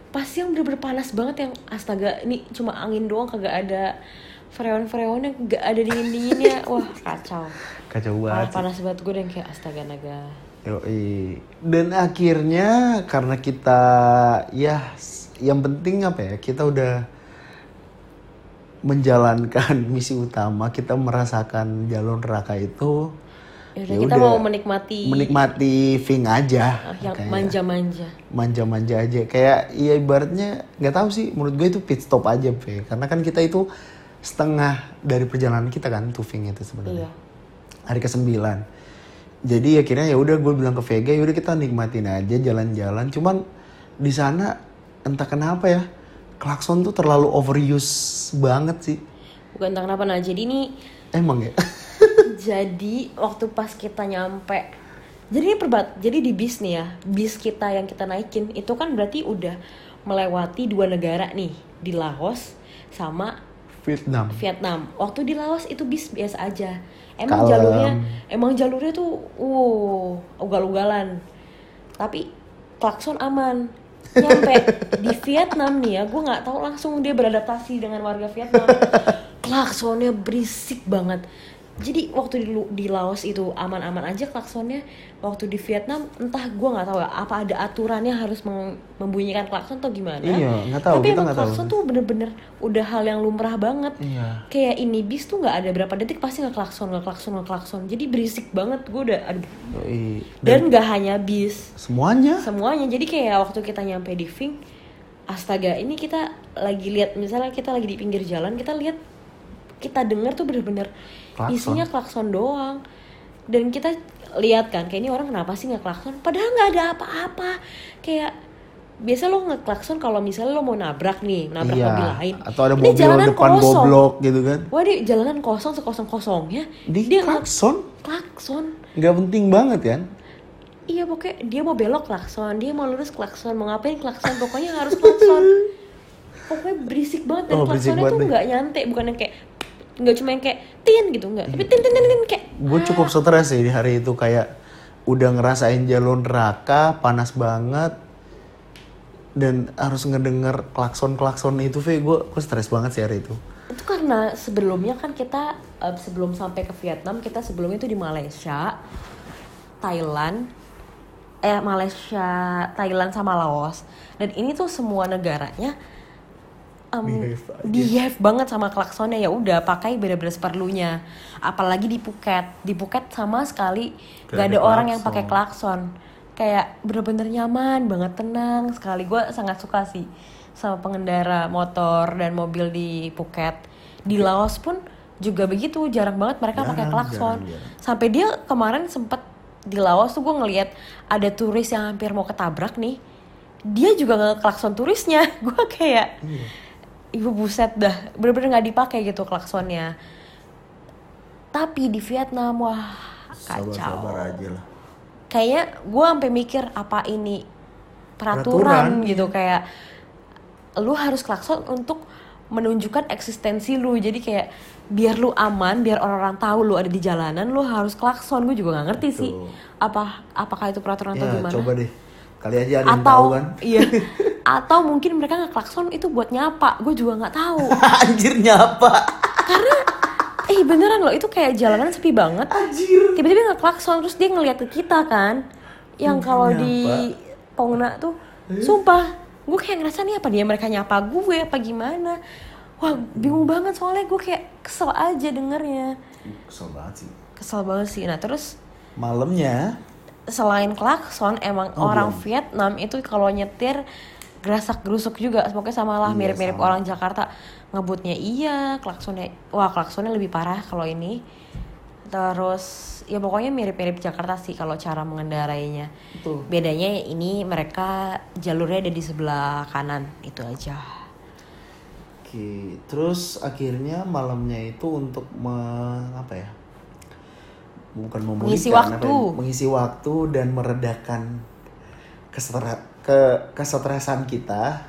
pas yang bener-bener panas banget yang astaga ini cuma angin doang kagak ada freon-freon yang gak ada dingin-dinginnya wah kacau Kacau banget. panas banget gue dan kayak astaga naga Yoi. Dan akhirnya karena kita ya yang penting apa ya kita udah menjalankan misi utama kita merasakan jalur neraka itu Yaudah Ya kita udah, mau menikmati menikmati Ving aja. Ah, yang manja-manja. Manja-manja aja. Kayak ya ibaratnya nggak tahu sih menurut gue itu pit stop aja Pe. karena kan kita itu setengah dari perjalanan kita kan tuh Ving itu sebenarnya. Iya. Hari ke sembilan. Jadi akhirnya ya udah gue bilang ke Vega ya udah kita nikmatin aja jalan-jalan. Cuman di sana entah kenapa ya klakson tuh terlalu overuse banget sih. Bukan entah kenapa nah jadi ini emang ya? jadi waktu pas kita nyampe jadi ini perbat jadi di bis nih ya bis kita yang kita naikin itu kan berarti udah melewati dua negara nih di Laos sama Vietnam. Vietnam. Waktu di Laos itu bis biasa aja. Emang Kalem. jalurnya emang jalurnya tuh wow ugal-ugalan. Tapi klakson aman nyampe di Vietnam nih ya gue nggak tahu langsung dia beradaptasi dengan warga Vietnam. Klaksonnya berisik banget. Jadi waktu di, di Laos itu aman-aman aja klaksonnya waktu di Vietnam entah gue nggak tahu ya apa ada aturannya harus membunyikan klakson atau gimana? Iya, nggak tahu, tapi kita emang nggak tahu. klakson tuh bener-bener udah hal yang lumrah banget. Iya. Kayak ini bis tuh nggak ada berapa detik pasti nggak klakson nggak klakson nggak klakson jadi berisik banget gue udah aduh. Yoi. dan nggak hanya bis. Semuanya? Semuanya. Jadi kayak waktu kita nyampe di Ving astaga ini kita lagi lihat misalnya kita lagi di pinggir jalan kita lihat kita dengar tuh bener-bener Klakson. isinya klakson doang. Dan kita lihat kan kayak ini orang kenapa sih nggak klakson? Padahal nggak ada apa-apa. Kayak biasa lo ngeklakson kalau misalnya lo mau nabrak nih nabrak iya mobil lain. atau ada Ini mobil jalanan depan kosong. goblok gitu kan? Wah dia jalanan kosong sekosong kosongnya di dia klakson? Klakson. Nggak penting banget kan? Iya pokoknya dia mau belok klakson dia mau lurus klakson mau ngapain klakson pokoknya harus klakson. Pokoknya berisik banget dan Oh, klaksonnya tuh nggak nyantai bukan yang kayak nggak cuma yang kayak tin gitu nggak. Tapi tin tin tin tin kayak gue cukup stres sih di hari itu kayak udah ngerasain jalur neraka panas banget dan harus ngedenger klakson klakson itu V gue gue stres banget sih hari itu. Itu karena sebelumnya kan kita eh, sebelum sampai ke Vietnam kita sebelumnya itu di Malaysia Thailand eh Malaysia Thailand sama Laos. Dan ini tuh semua negaranya em, Behave banget sama klaksonnya. Ya udah pakai bener-bener seperlunya apalagi di Phuket. Di Phuket sama sekali Gak gak ada ada orang yang klakson. pakai klakson. kayak bener-bener nyaman banget tenang sekali. Gue sangat suka sih sama pengendara motor dan mobil di Phuket. Di Laos pun juga begitu jarang banget mereka pakai klakson. jarang, jarang. sampai dia kemarin sempet di Laos tuh gue ngeliat ada turis yang hampir mau ketabrak nih. Dia juga nggak klakson turisnya. Gue kayak Iya. Ibu buset dah. Bener-bener nggak dipakai gitu klaksonnya. Tapi di Vietnam wah kacau. Sabar-sabar aja lah. Kayaknya gue sampai mikir apa ini peraturan, Peraturan, gitu? kayak lu harus klakson untuk menunjukkan eksistensi lu. Jadi kayak biar lu aman biar orang-orang tahu lu ada di jalanan lu harus klakson. Gue juga nggak ngerti sih Betul. apa apakah itu peraturan atau ya gimana. coba deh. Kali aja ada yang atau tahu kan? iya atau mungkin mereka nggak klakson itu buat nyapa. Gue juga nggak tahu. Anjir nyapa. Karena eh beneran loh itu kayak jalanan sepi banget. Anjir. Tiba-tiba nggak klakson terus dia ngeliat ke kita kan. Yang Mungkin kalau di Pongna tuh sumpah gue kayak ngerasa nih apa dia mereka nyapa gue apa gimana? Wah bingung banget soalnya gue kayak kesel aja dengernya. Kesel banget sih. Kesel banget sih. Nah terus malamnya? selain klakson emang Oh, orang belum. Vietnam itu kalau nyetir gerasak gerusuk juga pokoknya sama lah Iya, mirip-mirip sama. orang Jakarta ngebutnya iya klaksonnya wah klaksonnya lebih parah kalau ini terus ya pokoknya mirip-mirip Jakarta sih kalau cara mengendarainya Betul. bedanya ini mereka jalurnya ada di sebelah kanan itu aja Oke, terus akhirnya malamnya itu untuk me, apa ya? Bukan memulihkan, Mengisi apa waktu. ya? mengisi waktu dan meredakan kesetra, ke kesetresan kita.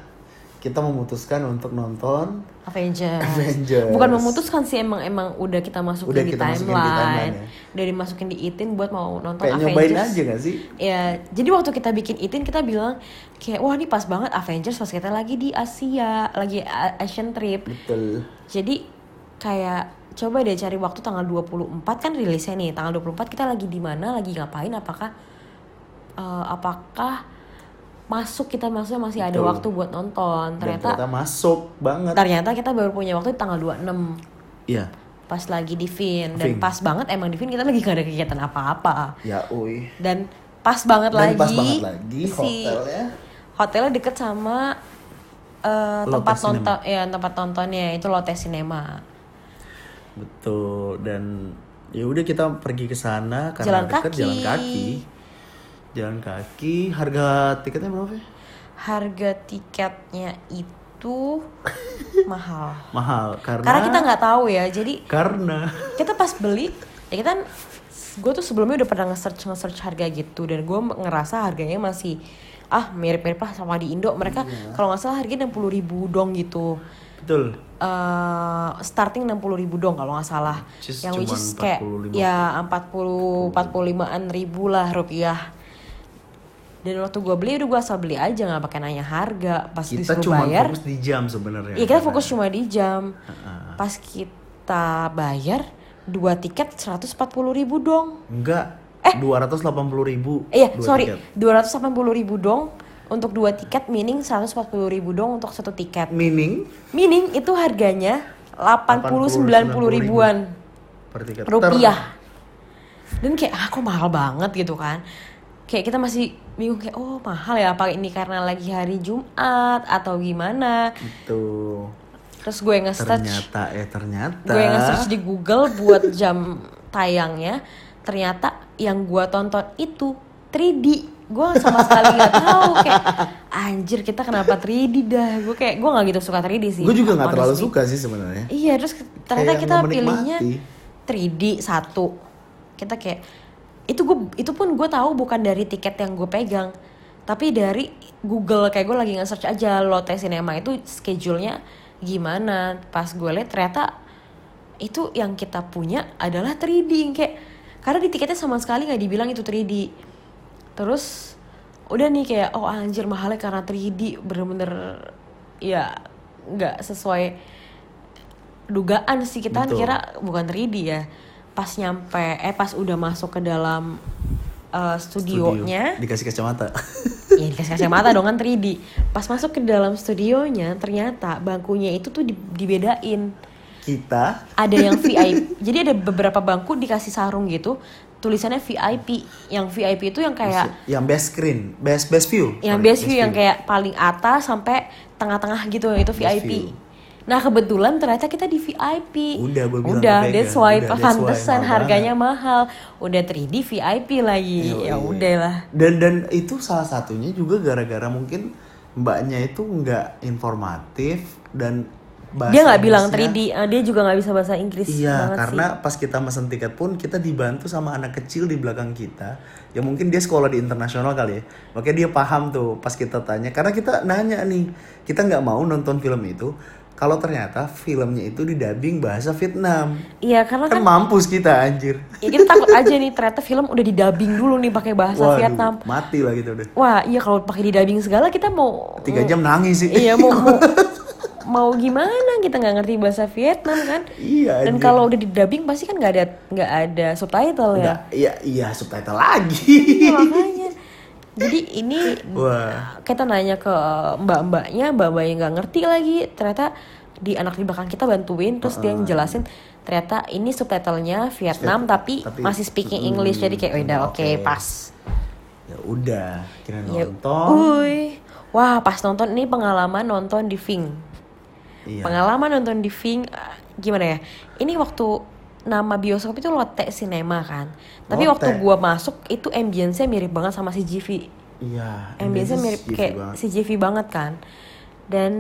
Kita memutuskan untuk nonton Avengers. Avengers. Bukan memutuskan sih emang emang udah kita masukin, Udah di, kita masukin di timeline. timeline ya. Udah dimasukin di itin buat mau nonton kayak Avengers. nyobain aja gak sih? Ya, jadi waktu kita bikin itin kita bilang kayak wah ini pas banget Avengers pas kita lagi di Asia, lagi Asian trip. Betul. Jadi kayak coba deh cari waktu tanggal 24 kan rilisnya nih. Tanggal 24 kita lagi di mana, lagi ngapain apakah eh, apakah masuk kita maksudnya masih ada Betul. waktu buat nonton. Dan Ternyata ternyata masuk banget. ternyata kita baru punya waktu di tanggal 26 Iya. pas lagi di Vin dan pas banget emang di Vin kita lagi gak ada kegiatan apa-apa Ya, uy. dan pas banget Dan lagi pas banget lagi si hotelnya. hotelnya deket sama Lotte tempat Cinema. nonton ya tempat nontonnya itu Lotte Cinema Betul dan ya udah kita pergi ke sana Jalan karena deket kaki. jalan kaki. Jalan kaki, harga tiketnya berapa ya? harga tiketnya itu mahal Mahal karena karena kita nggak tahu ya jadi karena kita pas beli ya kita gue tuh sebelumnya udah pernah nge-search nge-search harga gitu dan gue ngerasa harganya masih ah mirip-mirip lah sama di Indo mereka Iya. kalau nggak salah harganya enam puluh ribu dong gitu betul eh starting 60 ribu dong kalau nggak salah is yang which is kayak 45. ya 40 45an ribu lah rupiah dan waktu gue beli udah gue asal beli aja nggak pakai nanya harga pas kita disuruh cuma bayar fokus di jam sebenarnya Iya kita fokus cuma di jam. Pas kita bayar dua tiket 140 ribu dong. enggak dua ratus delapan puluh ribu Eh, iya dua sorry tiket. 280 ribu dong untuk dua tiket meaning 140 ribu dong untuk satu tiket. meaning Meaning itu harganya 80 90 ribuan per tiket rupiah. Dan kayak ah kok mahal banget gitu kan. Kayak kita masih bingung kayak oh mahal ya apa ini karena lagi hari Jumat atau gimana. itu Terus gue nge-search. Ternyata eh ternyata. Gue nge-search di Google buat jam tayangnya ternyata yang gue tonton itu 3D gue sama sekali nggak tahu kayak anjir kita kenapa 3D dah? Gue kayak gue nggak gitu suka 3D sih. Gue juga nggak terlalu suka sih sebenarnya. Iya terus ternyata Kayak kita pilihnya menikmati. 3D satu. Kita kayak itu gue itu pun gue tahu bukan dari tiket yang gue pegang. Tapi dari Google kayak gue lagi nge-search aja Lotte Cinema itu schedule-nya gimana. Pas gue liat ternyata itu yang kita punya adalah 3D kayak karena di tiketnya sama sekali nggak dibilang itu 3D terus udah nih kayak oh anjir mahalnya karena 3D bener-bener ya nggak sesuai dugaan sih. Kita kan Betul. kira bukan 3D ya pas nyampe eh pas udah masuk ke dalam uh, studionya. Studio. dikasih kacamata. Ya dikasih kacamata dong kan 3D pas masuk ke dalam studionya ternyata bangkunya itu tuh di- dibedain. Kita? Ada yang VIP jadi ada beberapa bangku dikasih sarung gitu tulisannya VIP yang VIP itu yang kayak yang best screen best best view. Yang Sorry, best view. yang kayak paling atas sampai tengah-tengah gitu itu VIP view. Nah kebetulan ternyata kita di VIP Udah, gua bilang udah that's why Udah, that's why, pantesan harganya mahal udah 3D VIP lagi Yoi. ya udah lah dan dan itu salah satunya juga gara-gara mungkin mbaknya itu nggak informatif dan bahasa dia nggak bilang Inggrisnya- 3D eh, dia juga nggak bisa bahasa Inggris Iya, karena sih. pas kita mesen tiket pun kita dibantu sama anak kecil di belakang kita. Ya mungkin dia sekolah di internasional kali ya. Makanya dia paham tuh pas kita tanya. Karena kita nanya nih, kita nggak mau nonton film itu kalau ternyata filmnya itu didubbing bahasa Vietnam. iya karena Kan kan mampus kita anjir. ya kita takut aja nih ternyata film udah didubbing dulu nih pakai bahasa Waduh, Vietnam mati lah gitu udah. wah iya kalau pakai didubbing segala kita mau Tiga jam nangis sih. iya mau mau mau gimana kita nggak ngerti bahasa Vietnam kan Iya, dan kalau udah di dubbing pasti kan nggak ada nggak ada subtitle ya Nggak, iya, iya subtitle lagi. Iya, makanya jadi ini Wah. kita nanya ke mbak-mbaknya mbak-mbaknya nggak ngerti lagi ternyata di anak di belakang kita bantuin terus dia ngejelasin ternyata ini subtitlenya Vietnam tapi, tapi- masih speaking English jadi kayak udah oke oke. pas Ya udah, kira ya nonton. uy wah pas nonton ini pengalaman nonton di Ving Iya. pengalaman nonton di Ving eh, gimana ya ini waktu nama bioskop itu Lotte Cinema kan tapi Lotte. waktu gua masuk itu ambience-nya mirip banget sama CGV Iya. ambience-nya ambience mirip gitu kayak banget. CGV banget kan dan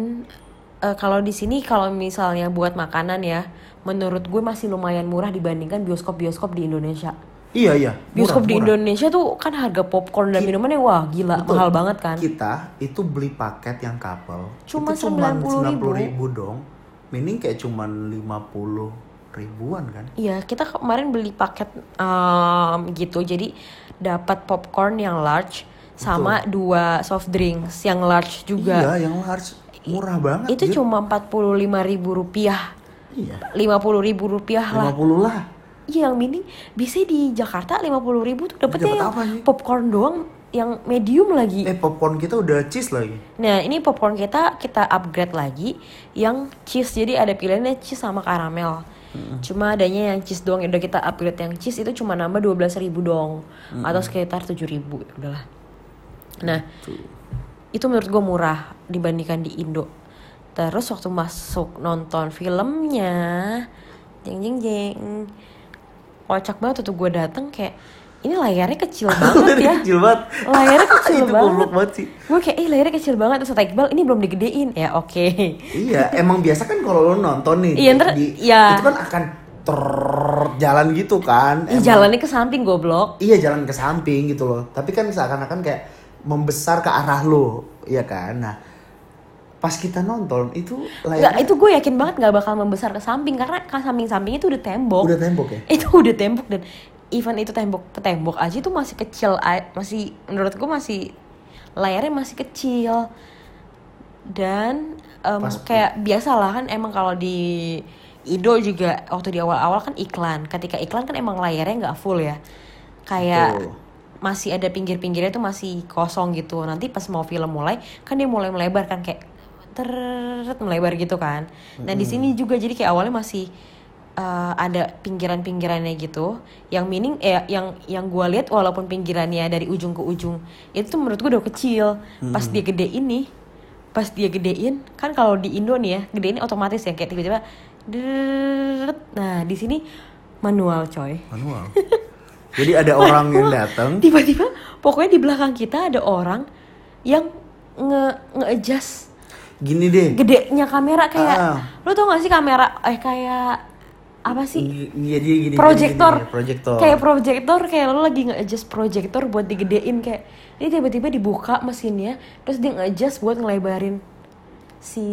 eh, kalau di sini kalau misalnya buat makanan ya menurut gue masih lumayan murah dibandingkan bioskop-bioskop di Indonesia Iya iya. bioskop di murah. Indonesia tuh kan harga popcorn dan Ki- minumannya wah gila Betul. mahal banget kan Kita itu beli paket yang couple. Cuma cuman 90.000. 90 ribu dong. Meaning kayak cuman 50 ribuan kan. Iya, kita kemarin beli paket em, gitu. Jadi dapat popcorn yang large sama dua soft drinks yang large juga. Iya yang large. Murah banget. Itu cuma 45.000 ribu rupiah. Iya. 50.000 ribu rupiah lah. 50 lah. Iya, yang mini bisa di Jakarta 50.000 ribu tuh dapetnya Dapet yang apa nih? popcorn doang yang medium lagi. Eh popcorn kita udah cheese lagi. Nah, ini popcorn kita kita upgrade lagi yang cheese. Jadi ada pilihannya cheese sama karamel. Cuma adanya yang cheese doang. Udah kita upgrade yang cheese itu cuma nambah 12.000 ribu dong. Atau sekitar 7.000 ribu. Ya udahlah. Nah, Tuh. itu menurut gue murah dibandingkan di Indo. Terus waktu masuk nonton filmnya, jeng jeng jeng, kocak banget tuh gue dateng kayak ini layarnya kecil banget ya. kecil banget. Layarnya kecil itu banget. banget sih. Gue kayak, ih layarnya kecil banget terus kata Iqbal ini belum digedein ya oke. iya, emang biasa kan kalau lo nonton nih Iya, ntar- di, iya. itu kan akan ter jalan gitu kan. Emang- jalannya ke samping goblok. Iya jalan ke samping gitu loh. Tapi kan seakan-akan kayak membesar ke arah lo, iya kan? Nah, pas kita nonton itu layarnya itu gue yakin banget nggak bakal membesar ke samping karena ke samping-samping itu udah tembok. udah tembok ya. Itu udah tembok dan even itu tembok ke tembok aja itu masih kecil, masih menurut gue masih layarnya masih kecil. Dan Pas- kayak biasa lah kan emang kalau di Indo juga waktu di awal-awal kan iklan. Ketika iklan kan emang layarnya nggak full ya. Kayak Betul. masih ada pinggir-pinggirnya tuh masih kosong gitu. Nanti pas mau film mulai kan dia mulai melebar kan kayak teret melebar gitu kan. Nah di sini juga jadi kayak awalnya masih uh, ada pinggiran-pinggirannya gitu. Yang meaning eh yang yang gue lihat walaupun pinggirannya dari ujung ke ujung itu menurut gue udah kecil. Pas dia gede ini, pas dia gedein kan kalau di Indo nih ya gedein otomatis ya kayak tiba-tiba. Nah di sini manual coy. Manual. Jadi ada orang yang datang, tiba-tiba pokoknya di belakang kita ada orang yang nge nge-adjust gini deh. gedenya kamera kayak Ah. lo tau gak sih kamera eh kayak apa sih Iya jadi gini. proyektor gini, proyektor. kayak proyektor kayak lo lagi nge-adjust proyektor buat digedein kayak ini tiba-tiba dibuka mesinnya terus dia nge-adjust buat ngelebarin si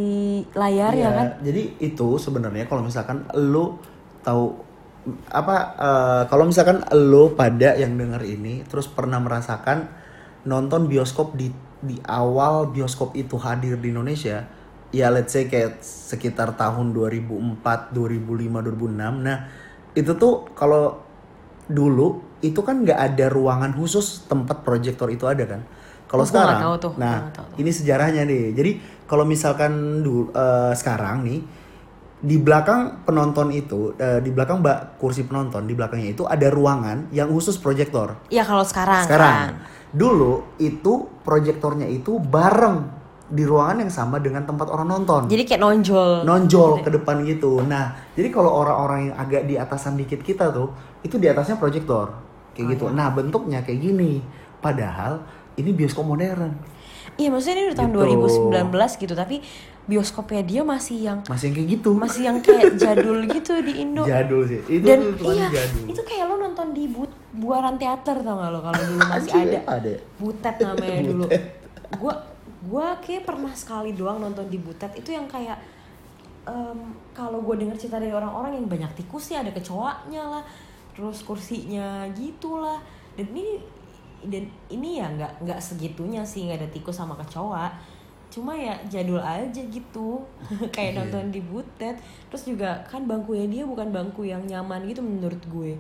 layar ya Iya, kan Jadi itu sebenarnya kalau misalkan lo tahu apa eh, kalau misalkan lo pada yang denger ini terus pernah merasakan nonton bioskop di di awal bioskop itu hadir di Indonesia ya let's say kayak sekitar tahun 2004 2005 2006 nah itu tuh kalau dulu itu kan nggak ada ruangan khusus tempat proyektor itu ada kan? Kalau Oh, sekarang tahu tuh, nah tahu tuh. ini sejarahnya nih. Jadi kalau misalkan dulu eh, sekarang nih di belakang penonton itu eh, di belakang mbak kursi penonton di belakangnya itu ada ruangan yang khusus proyektor. Ya kalau sekarang, sekarang. kan. Dulu itu proyektornya itu bareng di ruangan yang sama dengan tempat orang nonton jadi kayak nonjol nonjol ke depan gitu. Nah, jadi kalau orang-orang yang agak di atasan dikit kita tuh, itu di atasnya proyektor. Kayak Oh, gitu. iya. Nah, bentuknya kayak gini. Padahal ini bioskop modern. iya maksudnya ini udah tahun Gitu. 2019 gitu tapi bioskopnya dia masih yang Masih yang kayak gitu. masih yang kayak jadul gitu di Indo jadul sih. Itu dan tuh iya jadul. itu kayak lo nonton di bu buaran teater tau gak lo kalau dulu masih ada ada. butet namanya dulu gua gua kayak pernah sekali doang nonton di butet. Itu yang kayak em, kalau gue denger cerita dari orang-orang yang banyak tikusnya ada kecoaknya lah terus kursinya gitulah. Dan ini dan ini ya nggak nggak segitunya sih nggak ada tikus sama kecoa. Cuma ya jadul aja gitu kayak Iya. nonton di butet. Terus juga kan bangkunya dia bukan bangku yang nyaman gitu menurut gue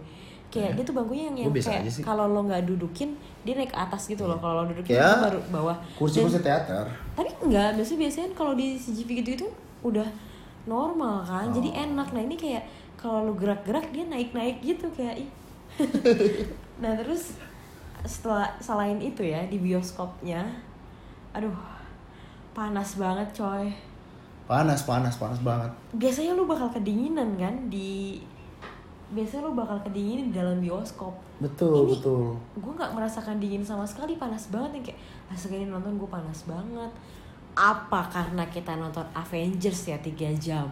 kayak dia tuh bangkunya yang, yang kayak kalau lo nggak dudukin dia naik ke atas gitu loh. Kalau lo dudukin baru bawah. Kursi-kursi Dan- teater. tapi enggak biasanya biasanya kalau di CGV gitu itu udah normal kan jadi Oh. enak. Nah ini kayak kalau lu gerak-gerak dia naik-naik gitu kayak ih. Nah terus setelah selain itu ya di bioskopnya aduh panas banget coy. Panas, panas, panas banget. biasanya lu bakal kedinginan kan di biasanya lu bakal kedinginan di dalam bioskop Betul, Ini- betul. gue nggak merasakan dingin sama sekali panas banget yang kayak astaga ini nonton gue panas banget apa karena kita nonton Avengers ya tiga jam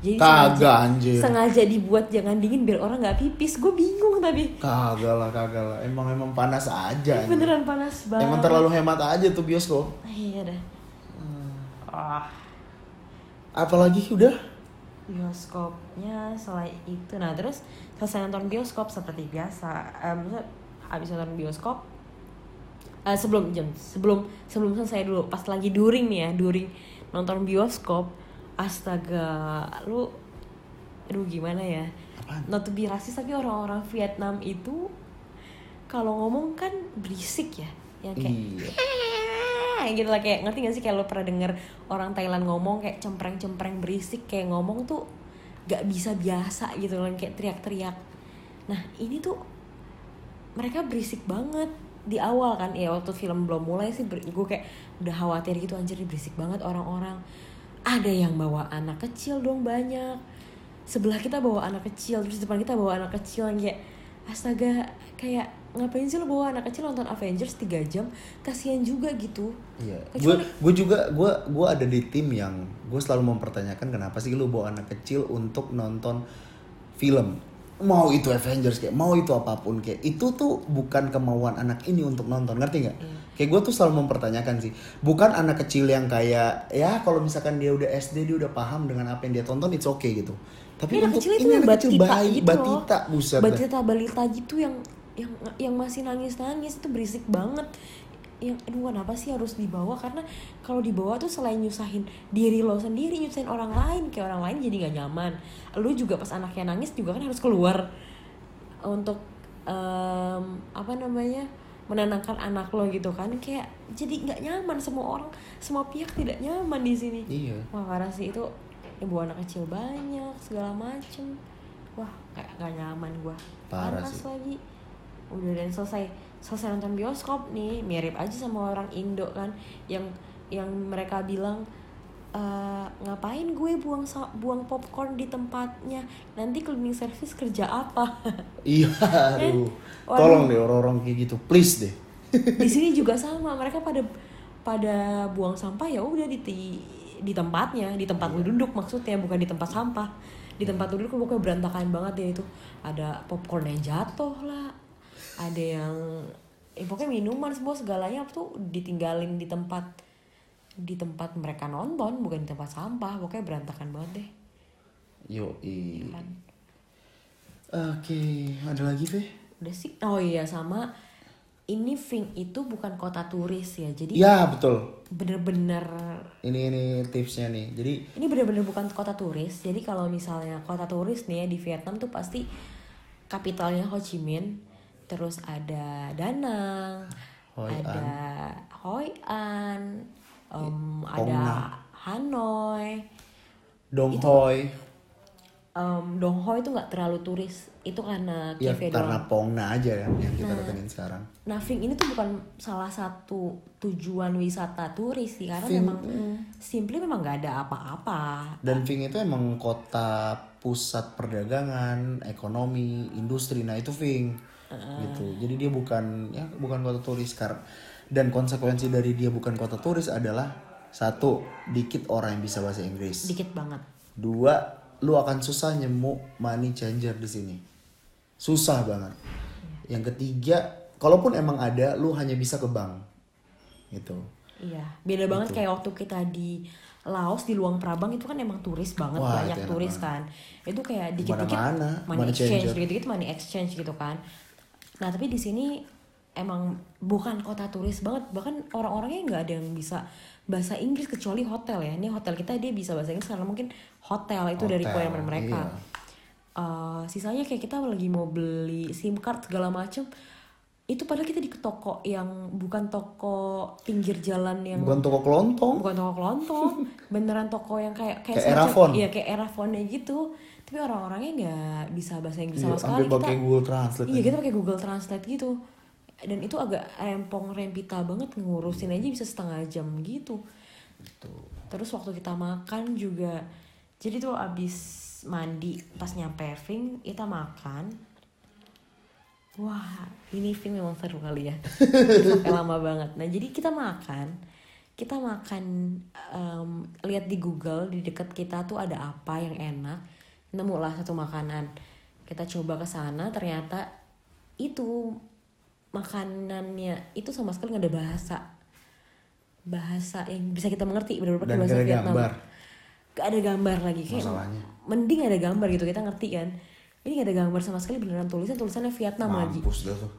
jadi Kagak, sengaja, anjir. sengaja dibuat jangan dingin biar orang nggak pipis gue bingung tapi Kagak lah, kagak lah. Emang emang panas aja. anjir. beneran panas banget Emang terlalu hemat aja tuh bioskop. iya dah ah Apalagi udah bioskopnya selain itu nah terus selesai nonton bioskop seperti biasa eh, maksudnya habis nonton bioskop eh, sebelum jam sebelum sebelum selesai dulu pas lagi during nih ya during nonton bioskop astaga lu aduh gimana ya Apaan? not to be rasis tapi orang-orang Vietnam itu kalau ngomong kan berisik ya yang kayak Iya. Gitu lah kayak ngerti gak sih kayak lo pernah denger orang Thailand ngomong kayak cempreng-cempreng berisik kayak ngomong tuh gak bisa biasa gitu loh kayak teriak-teriak. Nah ini tuh mereka berisik banget di awal kan ya waktu film belum mulai sih gue kayak udah khawatir gitu anjir berisik banget orang-orang. Ada yang bawa anak kecil dong banyak. Sebelah kita bawa anak kecil terus depan kita bawa anak kecil yang kayak astaga kayak ngapain sih lo bawa anak kecil nonton Avengers 3 jam kasihan juga gitu Iya. Gue Kecuali- gue juga gue gue ada di tim yang gue selalu mempertanyakan kenapa sih lu bawa anak kecil untuk nonton film. Mau itu Avengers kayak mau itu apa pun kayak itu tuh bukan kemauan anak ini untuk nonton ngerti nggak? Iya. Kayak gue tuh selalu mempertanyakan sih. Bukan anak kecil yang kayak ya kalau misalkan dia udah SD dia udah paham dengan apa yang dia tonton it's okay gitu. Tapi Ini anak untuk kecil itu ini yang anak kecil batita bayi, gitu batita buset. batita balita gitu yang yang yang masih nangis nangis itu berisik banget. Yang aduh kenapa sih harus dibawa? Karena kalau dibawa tuh selain nyusahin diri lo sendiri nyusahin orang lain kayak orang lain jadi nggak nyaman. Lu juga pas anaknya nangis juga kan harus keluar untuk em, apa namanya menenangkan anak lo gitu kan. Kayak jadi nggak nyaman semua orang semua pihak tidak nyaman di sini. Iya. wah parah sih itu. Ibu anak kecil banyak segala macem. Wah kayak gak nyaman gua. Parah Panas sih. lagi udah dan selesai selesai nonton bioskop nih mirip aja sama orang Indo kan yang yang mereka bilang "Eh, ngapain gue buang buang popcorn di tempatnya nanti cleaning service kerja apa Iya, aduh. Waduh. Tolong deh orang-orang kayak gitu, please deh. di sini juga sama mereka pada pada buang sampah ya udah di di, di tempatnya di tempat lu duduk maksudnya bukan di tempat sampah di tempat duduk pokoknya berantakan banget ya itu ada popcorn yang jatuh lah ada yang eh, pokoknya minuman semua segalanya tuh ditinggalin di tempat di tempat mereka nonton bukan di tempat sampah. Pokoknya berantakan banget deh. Yo, kan Oke, ada lagi, Fe? udah sih. Oh iya sama ini Ving itu bukan kota turis ya jadi Ya, betul. bener-bener Ini ini tipsnya nih. Jadi ini bener-bener bukan kota turis. Jadi kalau misalnya kota turis nih ya di Vietnam tuh pasti kapitalnya Ho Chi Minh terus ada Da Nang Hoi An. ada Hoi An Hong ada. Hanoi Dong Hoi, em, Dong Hoi itu nggak terlalu turis itu karena ya cafe karena doang Pongna aja kan yang kita datengin sekarang. Nah, Ving ini tuh bukan salah satu tujuan wisata turis sih karena Ving, memang simply memang nggak ada apa-apa. Dan Ving itu emang kota pusat perdagangan, ekonomi, industri. Nah, itu Ving. Gitu. Jadi dia bukan ya bukan kota turis karena dan konsekuensi dari dia bukan kota turis adalah satu, dikit orang yang bisa bahasa Inggris. Dikit banget. Dua, lu akan susah nyemu money changer di sini. Susah banget. Yang ketiga, kalaupun emang ada, lu hanya bisa ke bank. Gitu. Iya, beda banget kayak waktu kita di Laos di Luang Prabang itu kan emang turis banget Wah, banyak turis kan. Itu kayak dikit-dikit money money exchange, dikit-dikit money exchange gitu kan. Nah, tapi di sini emang bukan kota turis banget, bahkan orang-orangnya nggak ada yang bisa bahasa Inggris kecuali hotel ya. Ini hotel kita dia bisa bahasa Inggris karena mungkin hotel itu dari Hotel, requirement mereka. iya. Eh, sisanya kayak kita lagi mau beli SIM card segala macem itu padahal kita di toko yang bukan toko pinggir jalan yang Bukan toko kelontong. bukan toko kelontong beneran toko yang kayak Kayak semacam- Erafon. iya kayak Erafon gitu tapi orang-orangnya nggak bisa bahasa Inggris Iya, sama sampai sekali pakai kita Google Translate. iya aja. kita pakai Google Translate gitu. Dan itu agak rempong rempita banget ngurusin aja bisa setengah jam gitu. Terus waktu kita makan juga jadi tuh abis mandi pas nyampe Irving kita makan. Wah ini film memang seru kali ya. Sampai lama banget. Nah jadi kita makan kita makan em, lihat di Google di dekat kita tuh ada apa yang enak nemu lah satu makanan kita coba ke sana ternyata itu makanannya itu sama sekali nggak ada bahasa bahasa yang bisa kita mengerti benar-benar bahasa gak ada Vietnam gambar. gak ada gambar lagi kayak Masalahnya. mending ada gambar gitu kita ngerti kan ini gak ada gambar sama sekali beneran tulisan tulisannya Vietnam lagi Mampus dah tuh.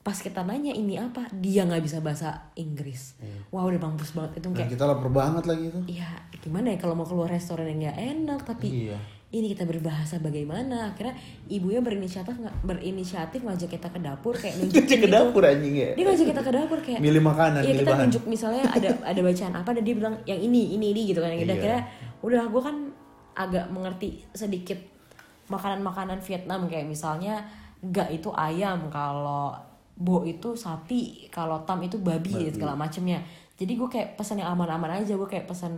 pas kita nanya ini apa dia nggak bisa bahasa Inggris wah udah mampus banget itu kayak kita lapar banget lagi itu. Iya, gimana ya kalau mau keluar restoran yang nggak enak tapi Iya. Ini kita berbahasa bagaimana? Akhirnya ibunya berinisiatif nggak berinisiatif ngajak kita ke dapur kayak nunjukin ke gitu. dapur anjing ya. Dia ngajak kita ke dapur kayak Milih makanan, Iya milih kita bahan. nunjuk misalnya ada ada bacaan apa dan dia bilang yang ini ini ini gitu kan. Yang Iya. kira udah gue kan agak mengerti sedikit makanan-makanan Vietnam kayak misalnya gak itu ayam kalau bo itu sapi kalau tam itu babi, segala macemnya jadi gue kayak pesan yang aman-aman aja gue kayak pesan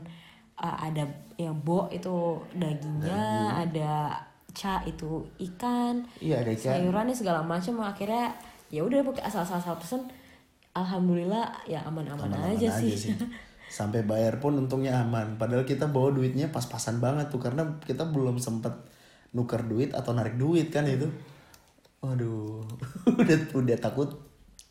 uh, ada yang bo itu dagingnya ada ca itu ikan Iya, ada ikan. sayurannya segala macam akhirnya ya udah pakai asal-asal pesen alhamdulillah ya aman-aman Aman-aman aja, sih, Sampai bayar pun untungnya aman. Padahal kita bawa duitnya pas-pasan banget tuh karena kita belum sempet nuker duit atau narik duit kan itu. Waduh, udah udah takut,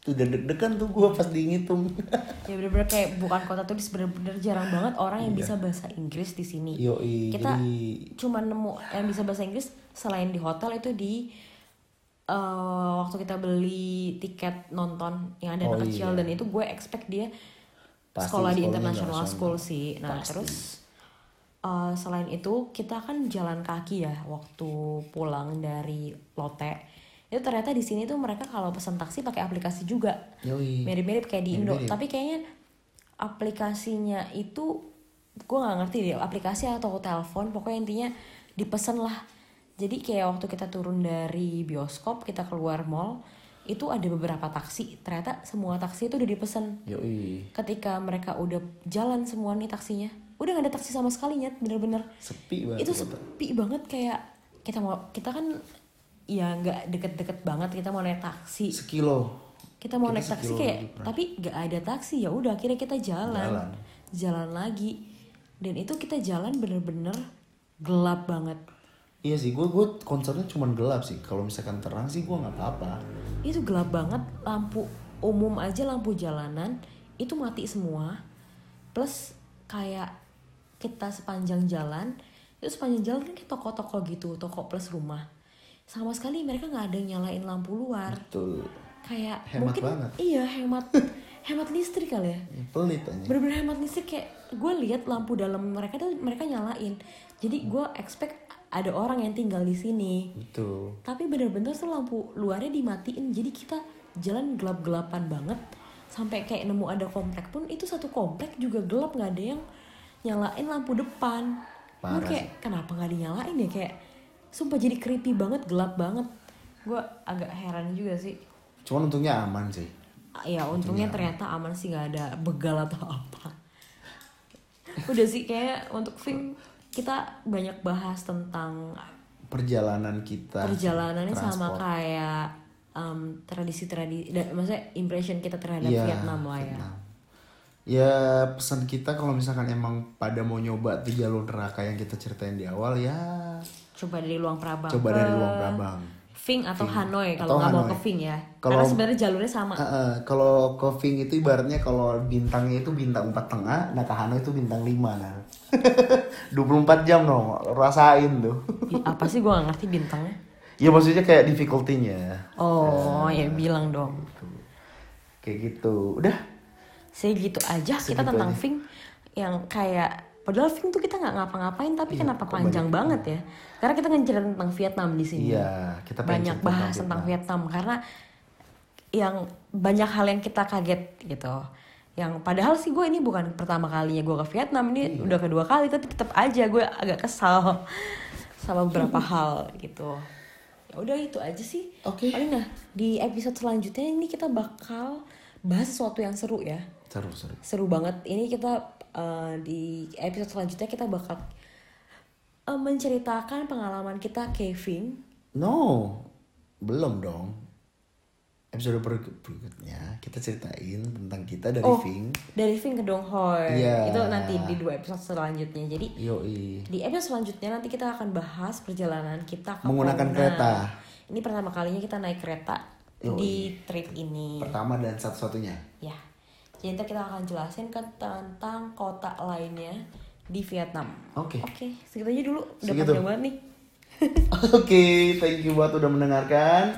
udah deg-degan tuh gua pas dihitung. ya bener-bener kayak bukan kota turis bener-bener jarang banget orang yang bisa bahasa Inggris di sini Iya. Yoi, kita jadi cuma nemu yang bisa bahasa Inggris selain di hotel itu di eh, waktu kita beli tiket nonton yang ada Oh, anak kecil iya. dan itu gue expect dia Pasti sekolah di international school sih nah Pasti. terus eh, selain itu kita kan jalan kaki ya waktu pulang dari Lotte itu ternyata di sini tuh mereka kalau pesan taksi pakai aplikasi juga. Yoi. mirip-mirip kayak di Indo. Tapi kayaknya aplikasinya itu gue nggak ngerti deh aplikasi atau telepon pokoknya intinya dipesan lah. Jadi kayak waktu kita turun dari bioskop kita keluar mall itu ada beberapa taksi. Ternyata semua taksi itu udah dipesan. Yoi. ketika mereka udah jalan semua nih taksinya udah gak ada taksi sama sekali nyet bener-bener. Sepi banget. itu sepi banget kayak kita mau kita kan ya nggak deket-deket banget kita mau naik taksi Sekilo. kita mau Kita naik taksi kayak tapi nggak ada taksi ya udah akhirnya kita jalan. Jalan. jalan lagi dan itu kita jalan bener-bener gelap banget Iya sih, gue gue concernnya cuma gelap sih. Kalau misalkan terang sih gue nggak apa-apa. itu gelap banget lampu umum aja lampu jalanan itu mati semua plus kayak kita sepanjang jalan itu sepanjang jalan kan kayak toko-toko gitu toko plus rumah sama sekali mereka nggak ada yang nyalain lampu luar. Betul. kayak Hemat mungkin banget. iya hemat hemat listrik kali ya. Pelit aja. bener-bener hemat listrik kayak gue lihat lampu dalam mereka tuh mereka nyalain. Jadi gue expect ada orang yang tinggal di sini. Betul. tapi bener-bener tuh lampu luarnya dimatiin. Jadi kita jalan gelap-gelapan banget. Sampai kayak nemu ada komplek pun itu satu komplek juga gelap. Nggak ada yang nyalain lampu depan. Gue Parah kayak kenapa nggak dinyalain ya? Kayak sumpah jadi creepy banget gelap banget gue agak heran juga sih Cuman untungnya aman sih. ya untungnya ternyata aman sih nggak ada begal atau apa udah sih kayak untuk film kita banyak bahas tentang Perjalanan kita. perjalanannya sama transport. kayak um, tradisi-tradisi dan maksudnya impression kita terhadap Iya, Vietnam lah ya Vietnam. Ya pesan kita kalau misalkan emang pada mau nyoba tiga jalur neraka yang kita ceritain di awal ya coba dari Luang Prabang coba ke dari Luang Prabang. Ving atau Hanoi Atau kalau nggak mau Hanoi. ke Ving ya Kalau- karena sebenarnya jalurnya sama Eh, eh, kalau Kofing itu ibaratnya kalau bintangnya itu bintang empat tengah, nah ke Hanoi itu bintang lima nah. 24 jam dong, rasain tuh. Apa sih gue gak ngerti bintangnya ya maksudnya kayak difficulty-nya. oh ya bilang dong Kayak gitu. Udah. Saya gitu aja kita Segitu tentang aja. Ving yang kayak padahal Ving tuh kita nggak ngapa-ngapain tapi Iya, kenapa panjang banget ya? Karena kita ngeceritain tentang Vietnam di sini. Iya, kita banyak bahas tentang Vietnam. Karena yang banyak hal yang kita kaget gitu. Yang padahal sih gue ini bukan pertama kalinya gue ke Vietnam ini Iya. udah kedua kali tapi tetap aja gue agak kesal sama beberapa hal gitu. Ya udah itu aja sih. Oke. paling nah di episode selanjutnya ini kita bakal bahas sesuatu yang seru ya. Seru, seru. seru banget. Ini kita uh, di episode selanjutnya kita bakal uh, menceritakan pengalaman kita caving No, belum dong. Episode berikut- berikutnya kita ceritain tentang kita dari Oh. Ving. dari Ving ke Dong Hoi Iya. itu nanti di dua episode selanjutnya jadi Yoi. di episode selanjutnya nanti kita akan bahas perjalanan kita ke Menggunakan Pona. kereta. ini pertama kalinya kita naik kereta Yoi. di trip ini Pertama dan satu-satunya. Ya jadi ntar kita akan jelasin ke tentang kota lainnya di Vietnam Oke. oke segitu aja dulu udah Segitu. panjang banget nih Oke, thank you buat udah mendengarkan.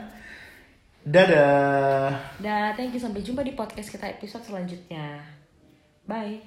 Dadah. Dah, thank you. Sampai jumpa di podcast kita episode selanjutnya. Bye.